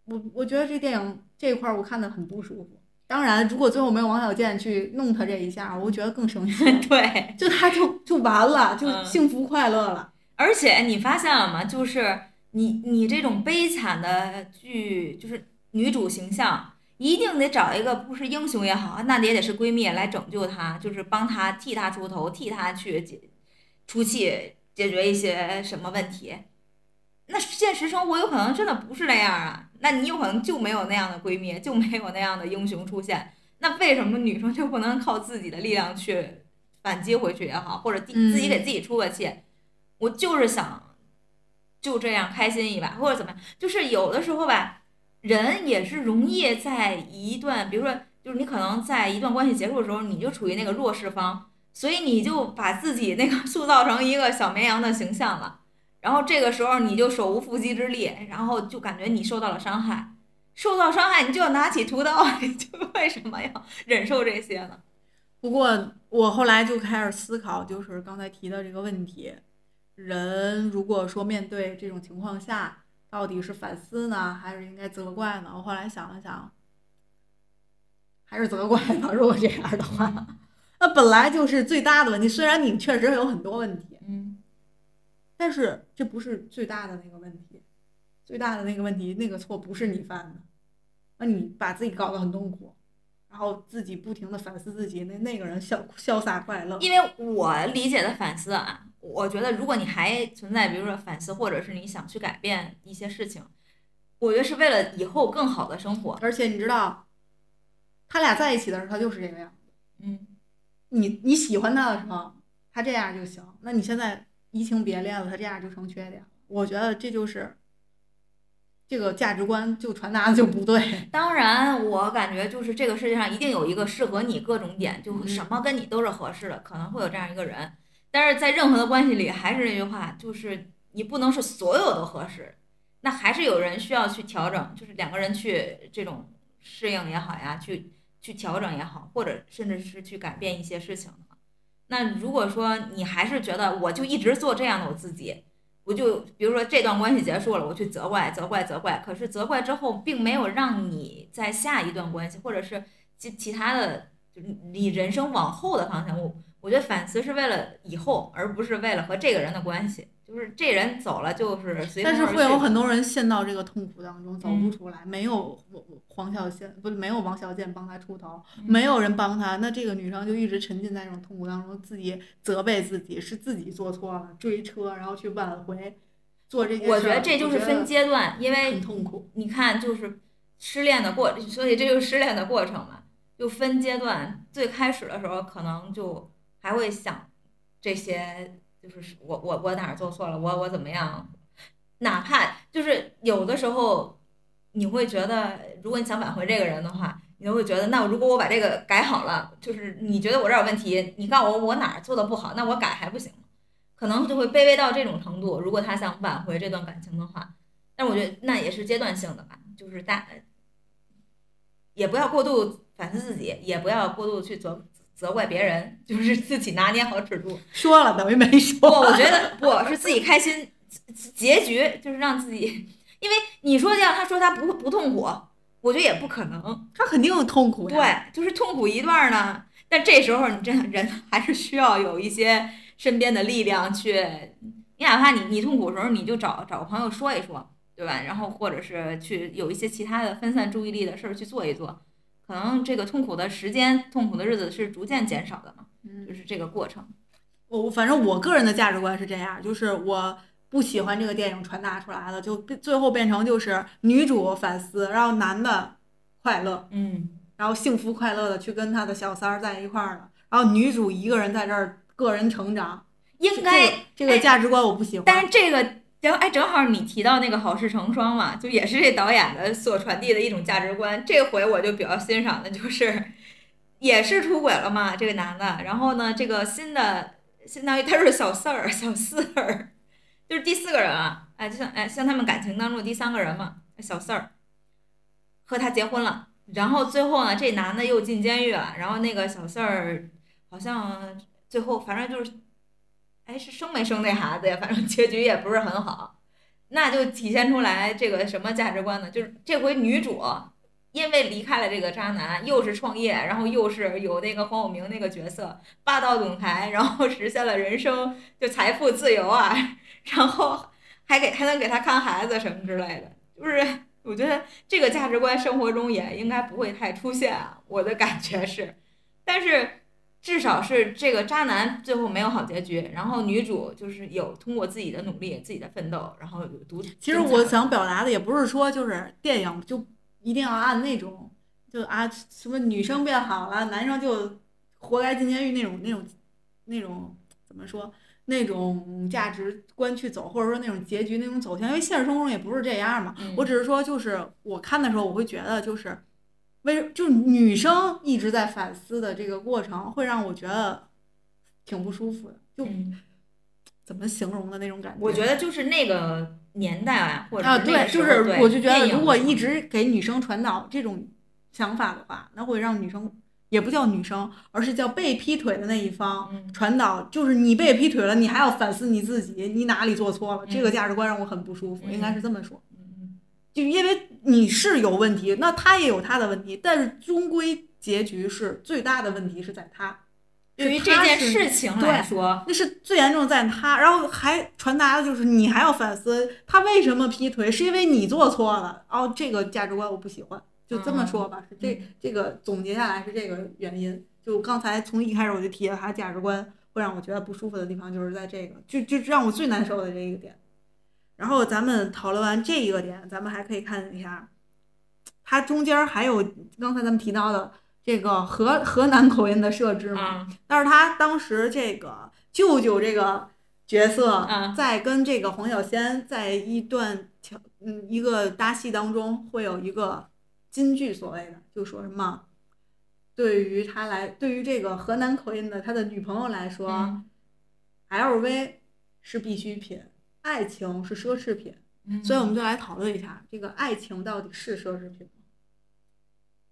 我我觉得这电影这一块我看的很不舒服。当然，如果最后没有王小贱去弄他这一下，我觉得更生气。
对，
就他就就完了，就幸福快乐了。
而且你发现了吗？就是你你这种悲惨的剧，就是女主形象，一定得找一个不是英雄也好，那也得是闺蜜来拯救她，就是帮她替她出头，替她去解。出气解决一些什么问题？那现实生活有可能真的不是那样啊！那你有可能就没有那样的闺蜜，就没有那样的英雄出现。那为什么女生就不能靠自己的力量去反击回去也好，或者自己给自己出个气？我就是想就这样开心一把，或者怎么样？就是有的时候吧，人也是容易在一段，比如说，就是你可能在一段关系结束的时候，你就处于那个弱势方。所以你就把自己那个 塑造成一个小绵羊的形象了，然后这个时候你就手无缚鸡之力，然后就感觉你受到了伤害，受到伤害你就要拿起屠刀，你就为什么要忍受这些呢？
不过我后来就开始思考，就是刚才提的这个问题，人如果说面对这种情况下，到底是反思呢，还是应该责怪呢？我后来想了想，还是责怪吧。如果这样的话。那本来就是最大的问题，虽然你确实有很多问题，但是这不是最大的那个问题，最大的那个问题，那个错不是你犯的，那你把自己搞得很痛苦，然后自己不停的反思自己，那那个人潇潇洒快乐。
因为我理解的反思啊，我觉得如果你还存在，比如说反思，或者是你想去改变一些事情，我觉得是为了以后更好的生活。
而且你知道，他俩在一起的时候，他就是这个样子，
嗯。
你你喜欢他的时候，他这样就行。那你现在移情别恋了，他这样就成缺点。我觉得这就是这个价值观就传达的就不对。
当然，我感觉就是这个世界上一定有一个适合你各种点，就什么跟你都是合适的，可能会有这样一个人。但是在任何的关系里，还是那句话，就是你不能是所有都合适，那还是有人需要去调整，就是两个人去这种适应也好呀，去。去调整也好，或者甚至是去改变一些事情。那如果说你还是觉得我就一直做这样的我自己，我就比如说这段关系结束了，我去责怪、责怪、责怪，可是责怪之后，并没有让你在下一段关系，或者是其其他的，就是你人生往后的方向，我我觉得反思是为了以后，而不是为了和这个人的关系。就是这人走了，就是随
但是会有很多人陷到这个痛苦当中走不
嗯
出来，没有黄小仙不是没有王小贱帮他出头，
嗯
没有人帮他，那这个女生就一直沉浸在这种痛苦当中，自己责备自己是自己做错了，追车然后去挽回，做这件事儿。
我觉得这就是分阶段，因为
很痛苦。
你看，就是失恋的过，所以这就是失恋的过程嘛，就分阶段。最开始的时候，可能就还会想这些，就是我我我哪儿做错了，我我怎么样，哪怕就是有的时候，你会觉得，如果你想挽回这个人的话，你就会觉得，那如果我把这个改好了，就是你觉得我这儿有问题，你告诉我我哪儿做的不好，那我改还不行？可能就会卑微到这种程度。如果他想挽回这段感情的话，但我觉得那也是阶段性的吧，就是大，也不要过度反思自己，也不要过度去责责怪别人，就是自己拿捏好尺度。
说了等于没说不，
我觉得不是自己开心，结局就是让自己，因为你说让他说他不不痛苦，我觉得也不可能。
他肯定有痛苦呀。
对，就是痛苦一段儿呢，但这时候你这人还是需要有一些身边的力量去，你哪怕你你痛苦的时候，你就找找个朋友说一说，对吧？然后或者是去有一些其他的分散注意力的事儿去做一做，可能这个痛苦的时间、痛苦的日子是逐渐减少的嘛，
嗯
就是这个过程。
我反正我个人的价值观是这样，就是我不喜欢这个电影传达出来的，就最后变成就是女主反思，然后男的快乐，
嗯，
然后幸福快乐的去跟他的小三儿在一块儿了，然后女主一个人在这儿个人成长，
应该
这个这个价值观我不喜欢。
但是这个然后哎，正好你提到那个好事成双嘛，就也是这导演的所传递的一种价值观。这回我就比较欣赏的就是，也是出轨了嘛，这个男的。然后呢，这个新的相当于他是小四儿、小四儿，就是第四个人啊，哎，就像哎像他们感情当中第三个人嘛，小四儿和他结婚了。然后最后呢，这男的又进监狱了，然后那个小四儿好像最后反正就是哎，是生没生那孩子呀？反正结局也不是很好，那就体现出来这个什么价值观呢？就是这回女主因为离开了这个渣男，又是创业，然后又是有那个黄晓明那个角色霸道总裁，然后实现了人生就财富自由啊，然后还给还能给他看孩子什么之类的，就是我觉得这个价值观生活中也应该不会太出现啊，我的感觉是，但是。至少是这个渣男最后没有好结局，然后女主就是有通过自己的努力、自己的奋斗，然后有独。
其实我想表达的也不是说就是电影就一定要按那种就啊什么女生变好了，男生就活该进监狱那种那种那种怎么说那种价值观去走，或者说那种结局那种走向，因为现实生活中也不是这样嘛。
嗯
我只是说就是我看的时候，我会觉得就是。为就女生一直在反思的这个过程，会让我觉得挺不舒服的。就
嗯
怎么形容的那种感觉？
我觉得就是那个年代啊，或者
啊，对，就是我就觉得，如果一直给女生传导这种想法的话，那会让女生也不叫女生，而是叫被劈腿的那一方
嗯
传导，就是你被劈腿了，你还要反思你自己，你哪里做错了，这个
嗯
价值观让我很不舒服，应该是这么说。
嗯
就因为你是有问题，那他也有他的问题，但是终归结局是最大的问题是在他。
对于这件事情来说，
那是最严重在他，然后还传达的就是你还要反思他为什么劈腿，是因为你做错了。哦，这个价值观我不喜欢，就这么说吧，是这
嗯
这个总结下来是这个原因。就刚才从一开始我就提了他价值观会让我觉得不舒服的地方，就是在这个，就就让我最难受的这一个点。然后咱们讨论完这一个点，咱们还可以看一下，它中间还有刚才咱们提到的这个河河南口音的设置嘛。
嗯
但是他当时这个舅舅这个角色
嗯，
在跟这个黄小仙在一段桥嗯一个搭戏当中，会有一个金句，所谓的就说什么，对于他来，对于这个河南口音的他的女朋友来说、
嗯
l v 是必需品，爱情是奢侈品，
嗯
所以我们就来讨论一下，这个爱情到底是奢侈品吗？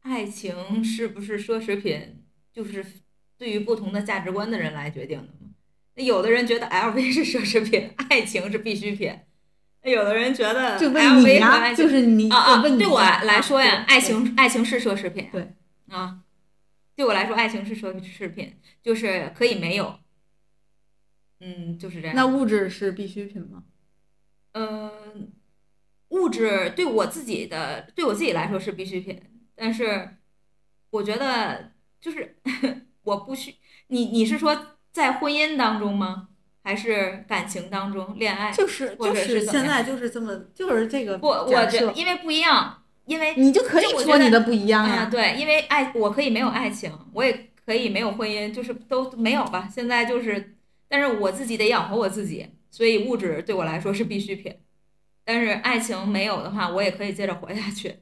爱情是不是奢侈品，就是对于不同的价值观的人来决定的那。有的人觉得 LV 是奢侈品，爱情是必需品。有的人觉得
就问
LV 和爱情
就是你
啊啊，对我来说呀，爱情爱情是奢侈品。
对
啊，对我来说，爱情是奢侈品，就是可以没有。嗯，就是这样。
那物质是必需品吗？
嗯，物质对我自己的对我自己来说是必需品，但是我觉得就是 我不需你你是说在婚姻当中吗？还是感情当中恋爱？
就是
或者
就是现在就是这么就是这个
不，我
假设
觉得因为不一样，因为
你就可以说你的不一样
啊，
呀。
对，因为爱我可以没有爱情，我也可以没有婚姻，就是都没有吧。现在就是，但是我自己得养活我自己，所以物质对我来说是必需品。但是爱情没有的话，我也可以接着活下去，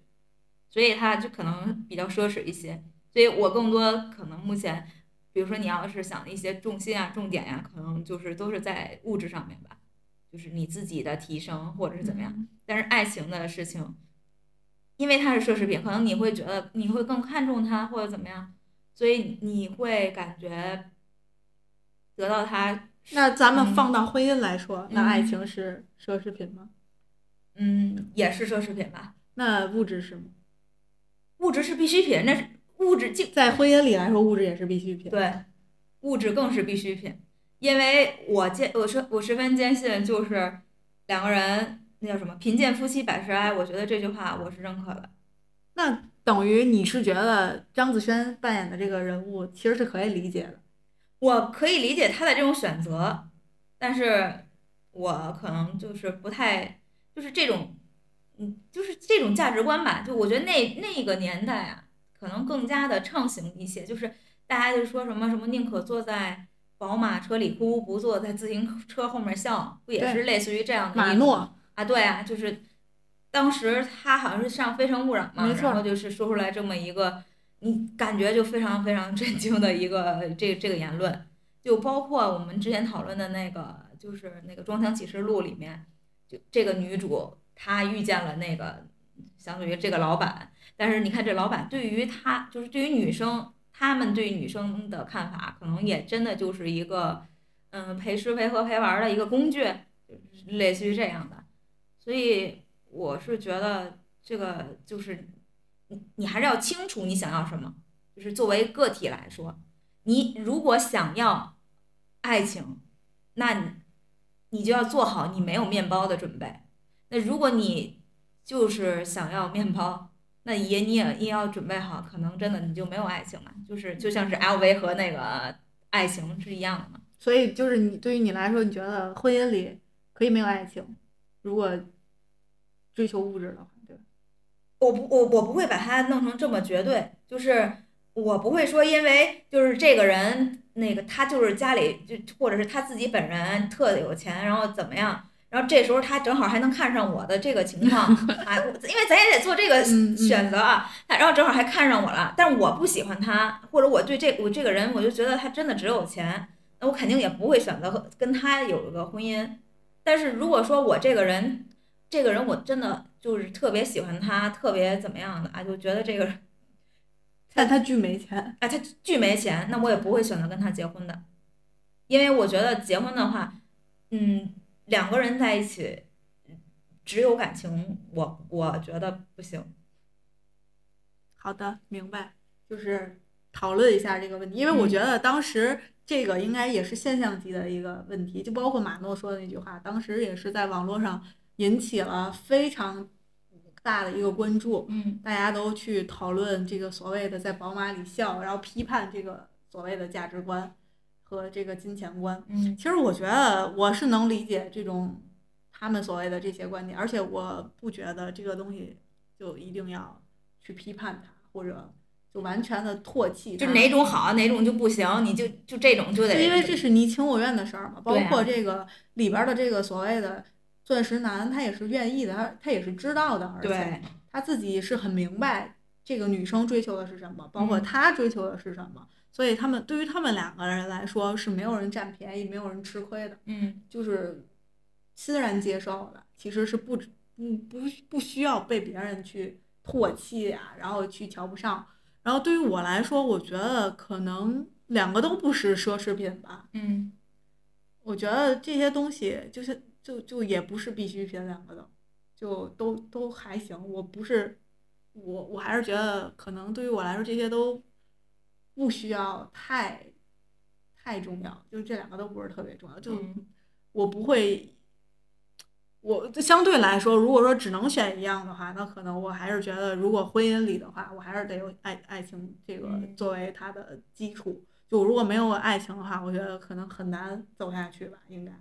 所以它就可能比较奢侈一些。所以我更多可能目前，比如说你要是想一些重心啊、重点呀、可能就是都是在物质上面吧，就是你自己的提升或者是怎么样。
嗯
但是爱情的事情，因为它是奢侈品，可能你会觉得你会更看重它或者怎么样，所以你会感觉得到他，
那咱们
嗯
放到婚姻来说，那爱
嗯
情是奢侈品吗？
嗯，也是奢侈品吧。
那物质是吗？
物质是必需品，那是物质就
在婚姻里来说，物质也是必需品。
对，物质更是必需品，因为我坚我说我十分坚信，就是两个人那叫什么“贫贱夫妻百事哀”，我觉得这句话我是认可的。
那等于你是觉得张子萱扮演的这个人物其实是可以理解的。
我可以理解他的这种选择，但是我可能就是不太，就是这种，嗯，就是这种价值观吧。就我觉得那那个年代啊，可能更加的畅行一些，就是大家就说什么什么宁可坐在宝马车里哭，不坐在自行车后面笑，不也是类似于这样的
马诺，
啊？对啊，就是当时他好像是上《非诚勿扰》嘛，然后就是说出来这么一个，你感觉就非常非常震惊的一个这这个言论，就包括我们之前讨论的那个，就是那个《装腔启示录》里面，就这个女主她遇见了那个相当于这个老板，但是你看这老板对于她，就是对于女生，他们对女生的看法，可能也真的就是一个，嗯，陪吃陪喝陪玩的一个工具，类似于这样的。所以我是觉得这个就是你你还是要清楚你想要什么，就是作为个体来说，你如果想要爱情，那你你就要做好你没有面包的准备。那如果你就是想要面包，那也你也也要准备好，可能真的你就没有爱情了，就是就像是 LV 和那个爱情是一样的嘛。
所以就是你对于你来说，你觉得婚姻里可以没有爱情，如果追求物质的话，
我不我我不会把它弄成这么绝对，就是我不会说因为就是这个人那个他就是家里就或者是他自己本人特有钱，然后怎么样，然后这时候他正好还能看上我的这个情况 啊，因为咱也得做这个选择啊，然后正好还看上我了，但是我不喜欢他，或者我对这我这个人我就觉得他真的只有钱，那我肯定也不会选择和跟他有一个婚姻。但是如果说我这个人，这个人我真的就是特别喜欢他，特别怎么样的啊，就觉得这个
但他巨没钱，
啊，他巨没钱，那我也不会选择跟他结婚的，因为我觉得结婚的话，嗯，两个人在一起只有感情，我我觉得不行。
好的，明白，就是讨论一下这个问题，因为我
嗯。
觉得当时这个应该也是现象级的一个问题，就包括马诺说的那句话，当时也是在网络上引起了非常大的一个关注，
嗯
大家都去讨论这个所谓的在宝马里笑，然后批判这个所谓的价值观和这个金钱观。
嗯
其实我觉得我是能理解这种他们所谓的这些观点，而且我不觉得这个东西就一定要去批判它，或者就完全的唾弃。
就哪种好，哪种就不行，你就就这种就得
就因为这是你情我愿的事儿嘛，包括这个里边儿的这个所谓的钻石男，他也是愿意的，他他也是知道的，而且他自己是很明白这个女生追求的是什么，包括
嗯。
他追求的是什么，所以他们对于他们两个人来说是没有人占便宜，没有人吃亏的，
嗯。
就是欣然接受的，其实是不不不不需要被别人去唾弃啊，然后去瞧不上。然后对于我来说，我觉得可能两个都不是奢侈品吧，
嗯。
我觉得这些东西就是就就也不是必需品，两个的就都都还行。我不是我我还是觉得可能对于我来说这些都不需要太太重要，就这两个都不是特别重要。就
嗯
我不会，我就相对来说，如果说只能选一样的话，那可能我还是觉得，如果婚姻里的话，我还是得有爱爱情这个
嗯
作为它的基础。就如果没有爱情的话，我觉得可能很难走下去吧，应该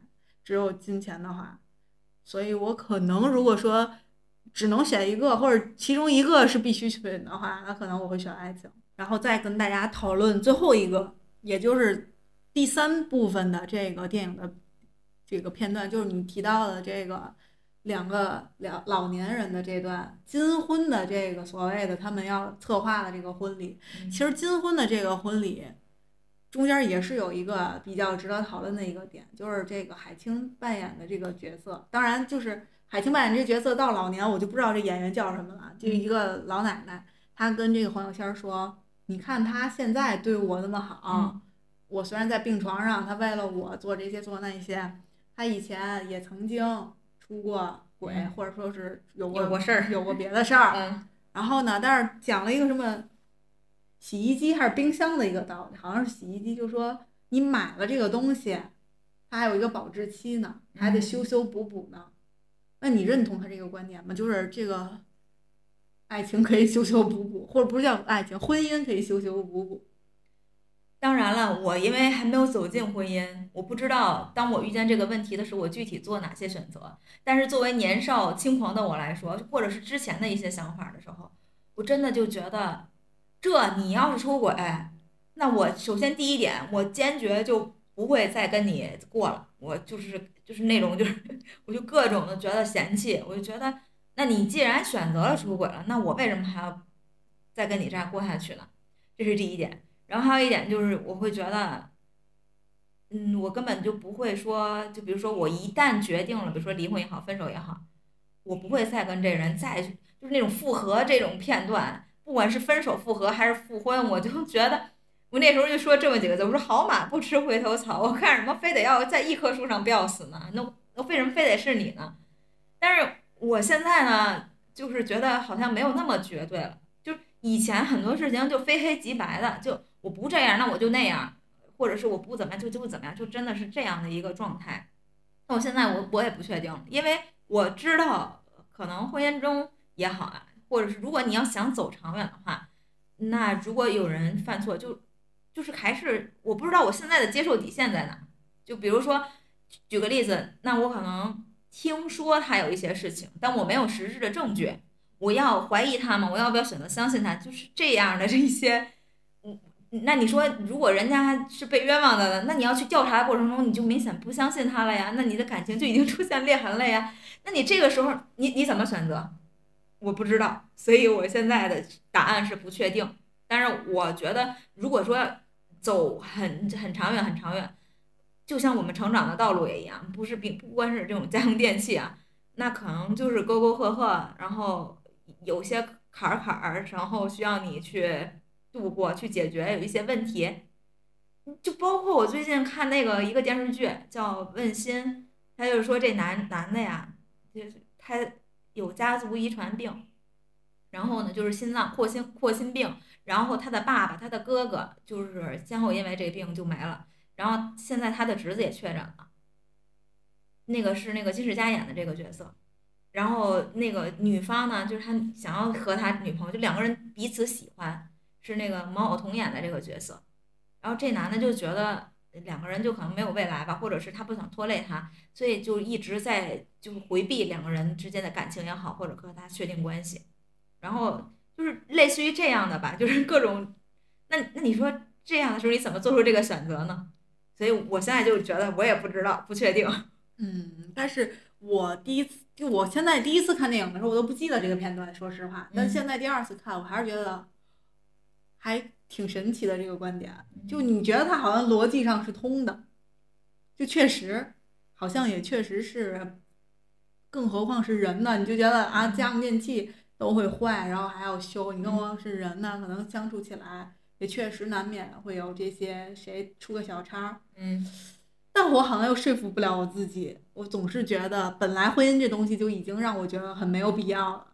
只有金钱的话，所以我可能如果说只能选一个，或者其中一个是必需品的话，那可能我会选爱情。然后再跟大家讨论最后一个，也就是第三部分的这个电影的这个片段，就是你提到的这个两个两老年人的这段金婚的这个所谓的他们要策划的这个婚礼。
嗯
其实金婚的这个婚礼中间也是有一个比较值得讨论的一个点，就是这个海清扮演的这个角色，当然就是海清扮演这个角色到老年，我就不知道这演员叫什么了，就一个老奶奶，她跟这个黄小仙儿说：“你看她现在对我那么好，
嗯
我虽然在病床上，她为了我做这些做那些，她以前也曾经出过轨，
嗯。
或者说是有过
有过事儿
有过别的事儿，
嗯。
然后呢，但是讲了一个什么洗衣机还是冰箱的一个道理，好像是洗衣机，就说你买了这个东西，它还有一个保质期呢，还得修修补补呢。那你认同他这个观点吗？就是这个爱情可以修修补补，或者不是叫爱情，婚姻可以修修补补。
当然了，我因为还没有走进婚姻，我不知道当我遇见这个问题的时候，我具体做哪些选择。但是作为年少轻狂的我来说，或者是之前的一些想法的时候，我真的就觉得，这你要是出轨，那我首先第一点，我坚决就不会再跟你过了。我就是就是那种就是，我就各种的觉得嫌弃，我就觉得，那你既然选择了出轨了，那我为什么还要再跟你这样过下去呢？这是第一点。然后还有一点就是，我会觉得，嗯，我根本就不会说，就比如说我一旦决定了，比如说离婚也好，分手也好，我不会再跟这人再就是那种复合这种片段，不管是分手复合还是复婚，我就觉得我那时候就说这么几个字，我说好马不吃回头草，我干什么非得要在一棵树上吊死呢？那那为什么非得是你呢？但是我现在呢，就是觉得好像没有那么绝对了。就以前很多事情就非黑即白的，就我不这样，那我就那样，或者是我不怎么样就就不怎么样，就真的是这样的一个状态。那我现在我我也不确定，因为我知道可能婚姻中也好啊，或者是如果你要想走长远的话，那如果有人犯错，就就是还是我不知道我现在的接受底线在哪。就比如说举个例子，那我可能听说他有一些事情，但我没有实质的证据，我要怀疑他吗？我要不要选择相信他？就是这样的这一些，嗯，那你说如果人家是被冤枉的呢？那你要去调查的过程中，你就明显不相信他了呀，那你的感情就已经出现裂痕了呀。那你这个时候你你怎么选择？我不知道，所以我现在的答案是不确定。但是我觉得，如果说走很很长远很长远，就像我们成长的道路也一样，不是并不光是这种家用电器啊，那可能就是沟沟壑壑，然后有些坎儿坎儿，然后需要你去度过、去解决，有一些问题。就包括我最近看那个一个电视剧叫《问心》，他就是说这男男的呀，就是他有家族遗传病，然后呢就是心脏扩心扩心病，然后他的爸爸、他的哥哥就是先后因为这病就没了。然后现在他的侄子也确诊了，那个是那个金世佳演的这个角色，然后那个女方呢，就是他想要和他女朋友，就两个人彼此喜欢，是那个毛晓彤演的这个角色，然后这男的就觉得两个人就可能没有未来吧，或者是他不想拖累他，所以就一直在就是回避两个人之间的感情也好，或者和他确定关系，然后就是类似于这样的吧，就是各种，那那你说这样的时候你怎么做出这个选择呢？所以我现在就觉得我也不知道，不确定。
嗯，但是我第一次，就我现在第一次看电影的时候，我都不记得这个片段，说实话。但
嗯
现在第二次看，我还是觉得还挺神奇的这个观点。
嗯
就你觉得它好像逻辑上是通的，就确实好像也确实是，更何况是人呢？你就觉得啊，
嗯
家用电器都会坏，然后还要修，你更何况是人呢？可能相处起来也确实难免会有这些谁出个小差儿。
嗯
但我好像又说服不了我自己，我总是觉得本来婚姻这东西就已经让我觉得很没有必要了，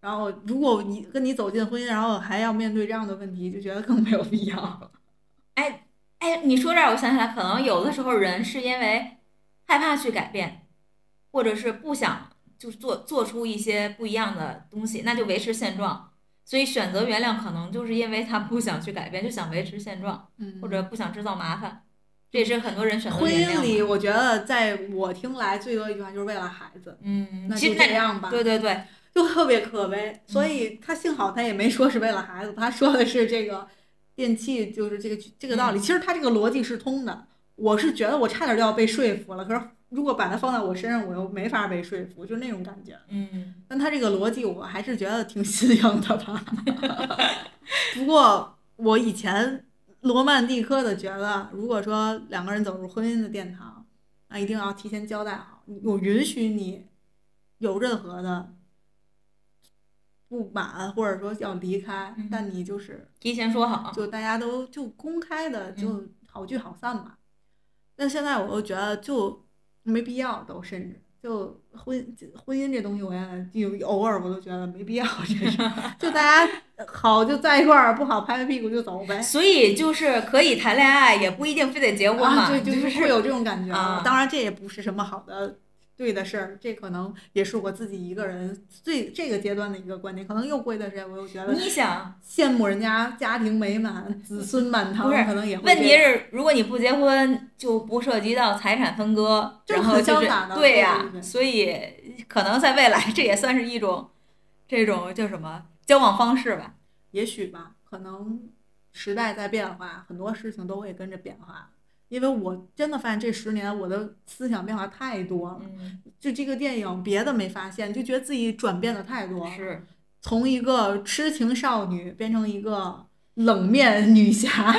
然后如果你跟你走进婚姻，然后还要面对这样的问题，就觉得更没有必要了。
哎哎，你说这儿，我想起来，可能有的时候人是因为害怕去改变，或者是不想就是做做出一些不一样的东西，那就维持现状。所以选择原谅，可能就是因为他不想去改变，就想维持现状，
嗯
或者不想制造麻烦。这也是很多人选择
婚
原谅
姻里，我觉得在我听来最多一句话就是为了孩子，
嗯，
那就
其实
这样吧。
对对对，
就特别可悲。所以他幸好他也没说是为了孩子，他说的是这个电器就是这个这个道理。
嗯
其实他这个逻辑是通的。我是觉得我差点就要被说服了，可是如果把它放在我身上，我又没法被说服，就那种感觉。
嗯
但他这个逻辑，我还是觉得挺新颖的吧。不过我以前罗曼蒂克的觉得，如果说两个人走入婚姻的殿堂，那一定要提前交代好，我允许你有任何的不满，或者说要离开，
嗯
但你就是
提前说好。
就大家都就公开的就
嗯
好聚好散吧。但现在我又觉得就没必要，都甚至就婚婚姻这东西，我也就偶尔我都觉得没必要，真是就大家好就在一块儿，不好拍拍屁股就走呗。
所以就是可以谈恋爱，也不一定非得结婚嘛。
啊，对，
就
就是会有这种感觉。
啊
当然，这也不是什么好的对的事儿，这可能也是我自己一个人最这个阶段的一个观点。可能又过一段时间，我又觉得
你想，
羡慕人家家庭美满，子孙满堂，
不是
可能也会
问题是，如果你不结婚，就不涉及到财产分割，然后就是对呀、所以可能在未来，这也算是一种这种叫什么交往方式吧。
也许吧，可能时代在变化，很多事情都会跟着变化。因为我真的发现这十年我的思想变化太多了，
嗯，
就这个电影别的没发现，就觉得自己转变的太多了。
是，
从一个痴情少女变成一个冷面女侠，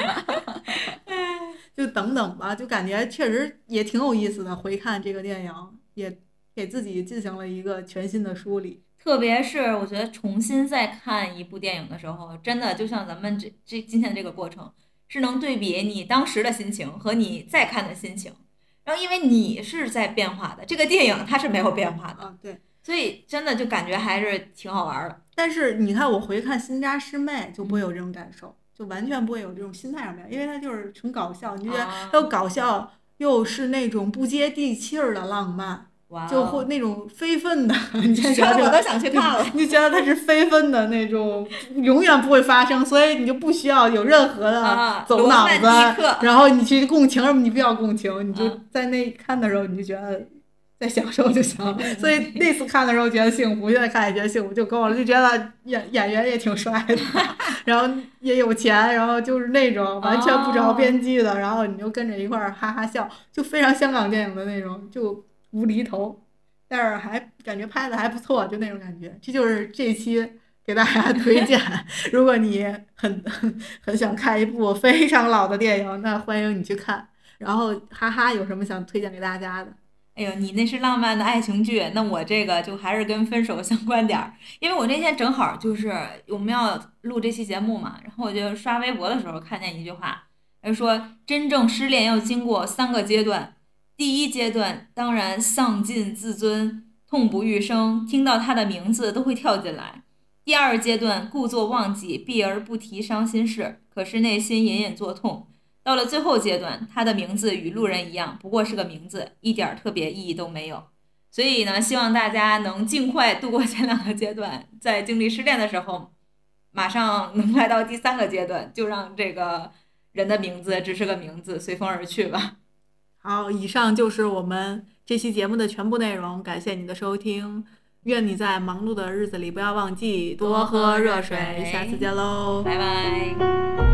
就等等吧，就感觉确实也挺有意思的。回看这个电影，也给自己进行了一个全新的梳理。
特别是我觉得重新再看一部电影的时候，真的就像咱们这这今天这个过程，是能对比你当时的心情和你再看的心情。然后因为你是在变化的，这个电影它是没有变化的，
啊，对。
所以真的就感觉还是挺好玩的。
但是你看，我回看《新扎师妹》就不会有这种感受，就完全不会有这种心态上面，因为它就是纯搞笑，你就觉得又搞笑，又是那种不接地气儿的浪漫，就会那种非分的，你就觉得
我都想去看了。
你 就觉得它是非分的那种，永远不会发生，所以你就不需要有任何
啊
的走脑子，然后你去共情，什么你不要共情，你就
啊。
在那看的时候你就觉得在享受就行了。
嗯
所以那次看的时候觉得幸福，现在看也觉得幸福就够了，就觉得演演员也挺帅的，然后也有钱，然后就是那种完全不着边际的，然后你就跟着一块儿哈哈笑，就非常香港电影的那种，就无厘头。但是还感觉拍的还不错，就那种感觉。这就是这期给大家 推荐，如果你很很想看一部非常老的电影，那欢迎你去看。然后哈哈有什么想推荐给大家的？
哎呦，你那是浪漫的爱情剧，那我这个就还是跟分手相关点儿，因为我那天正好就是我们要录这期节目嘛，然后我就刷微博的时候看见一句话，他说真正失恋要经过三个阶段，第一阶段当然丧尽自尊，痛不欲生，听到他的名字都会跳进来；第二阶段故作忘记，避而不提伤心事，可是内心隐隐作痛。到了最后阶段，他的名字与路人一样，不过是个名字，一点特别意义都没有。所以呢，希望大家能尽快度过前两个阶段，在经历失恋的时候，马上能来到第三个阶段，就让这个人的名字只是个名字，随风而去吧。
好，以上就是我们这期节目的全部内容，感谢你的收听。愿你在忙碌的日子里不要忘记多喝热水。下次见喽，
拜拜。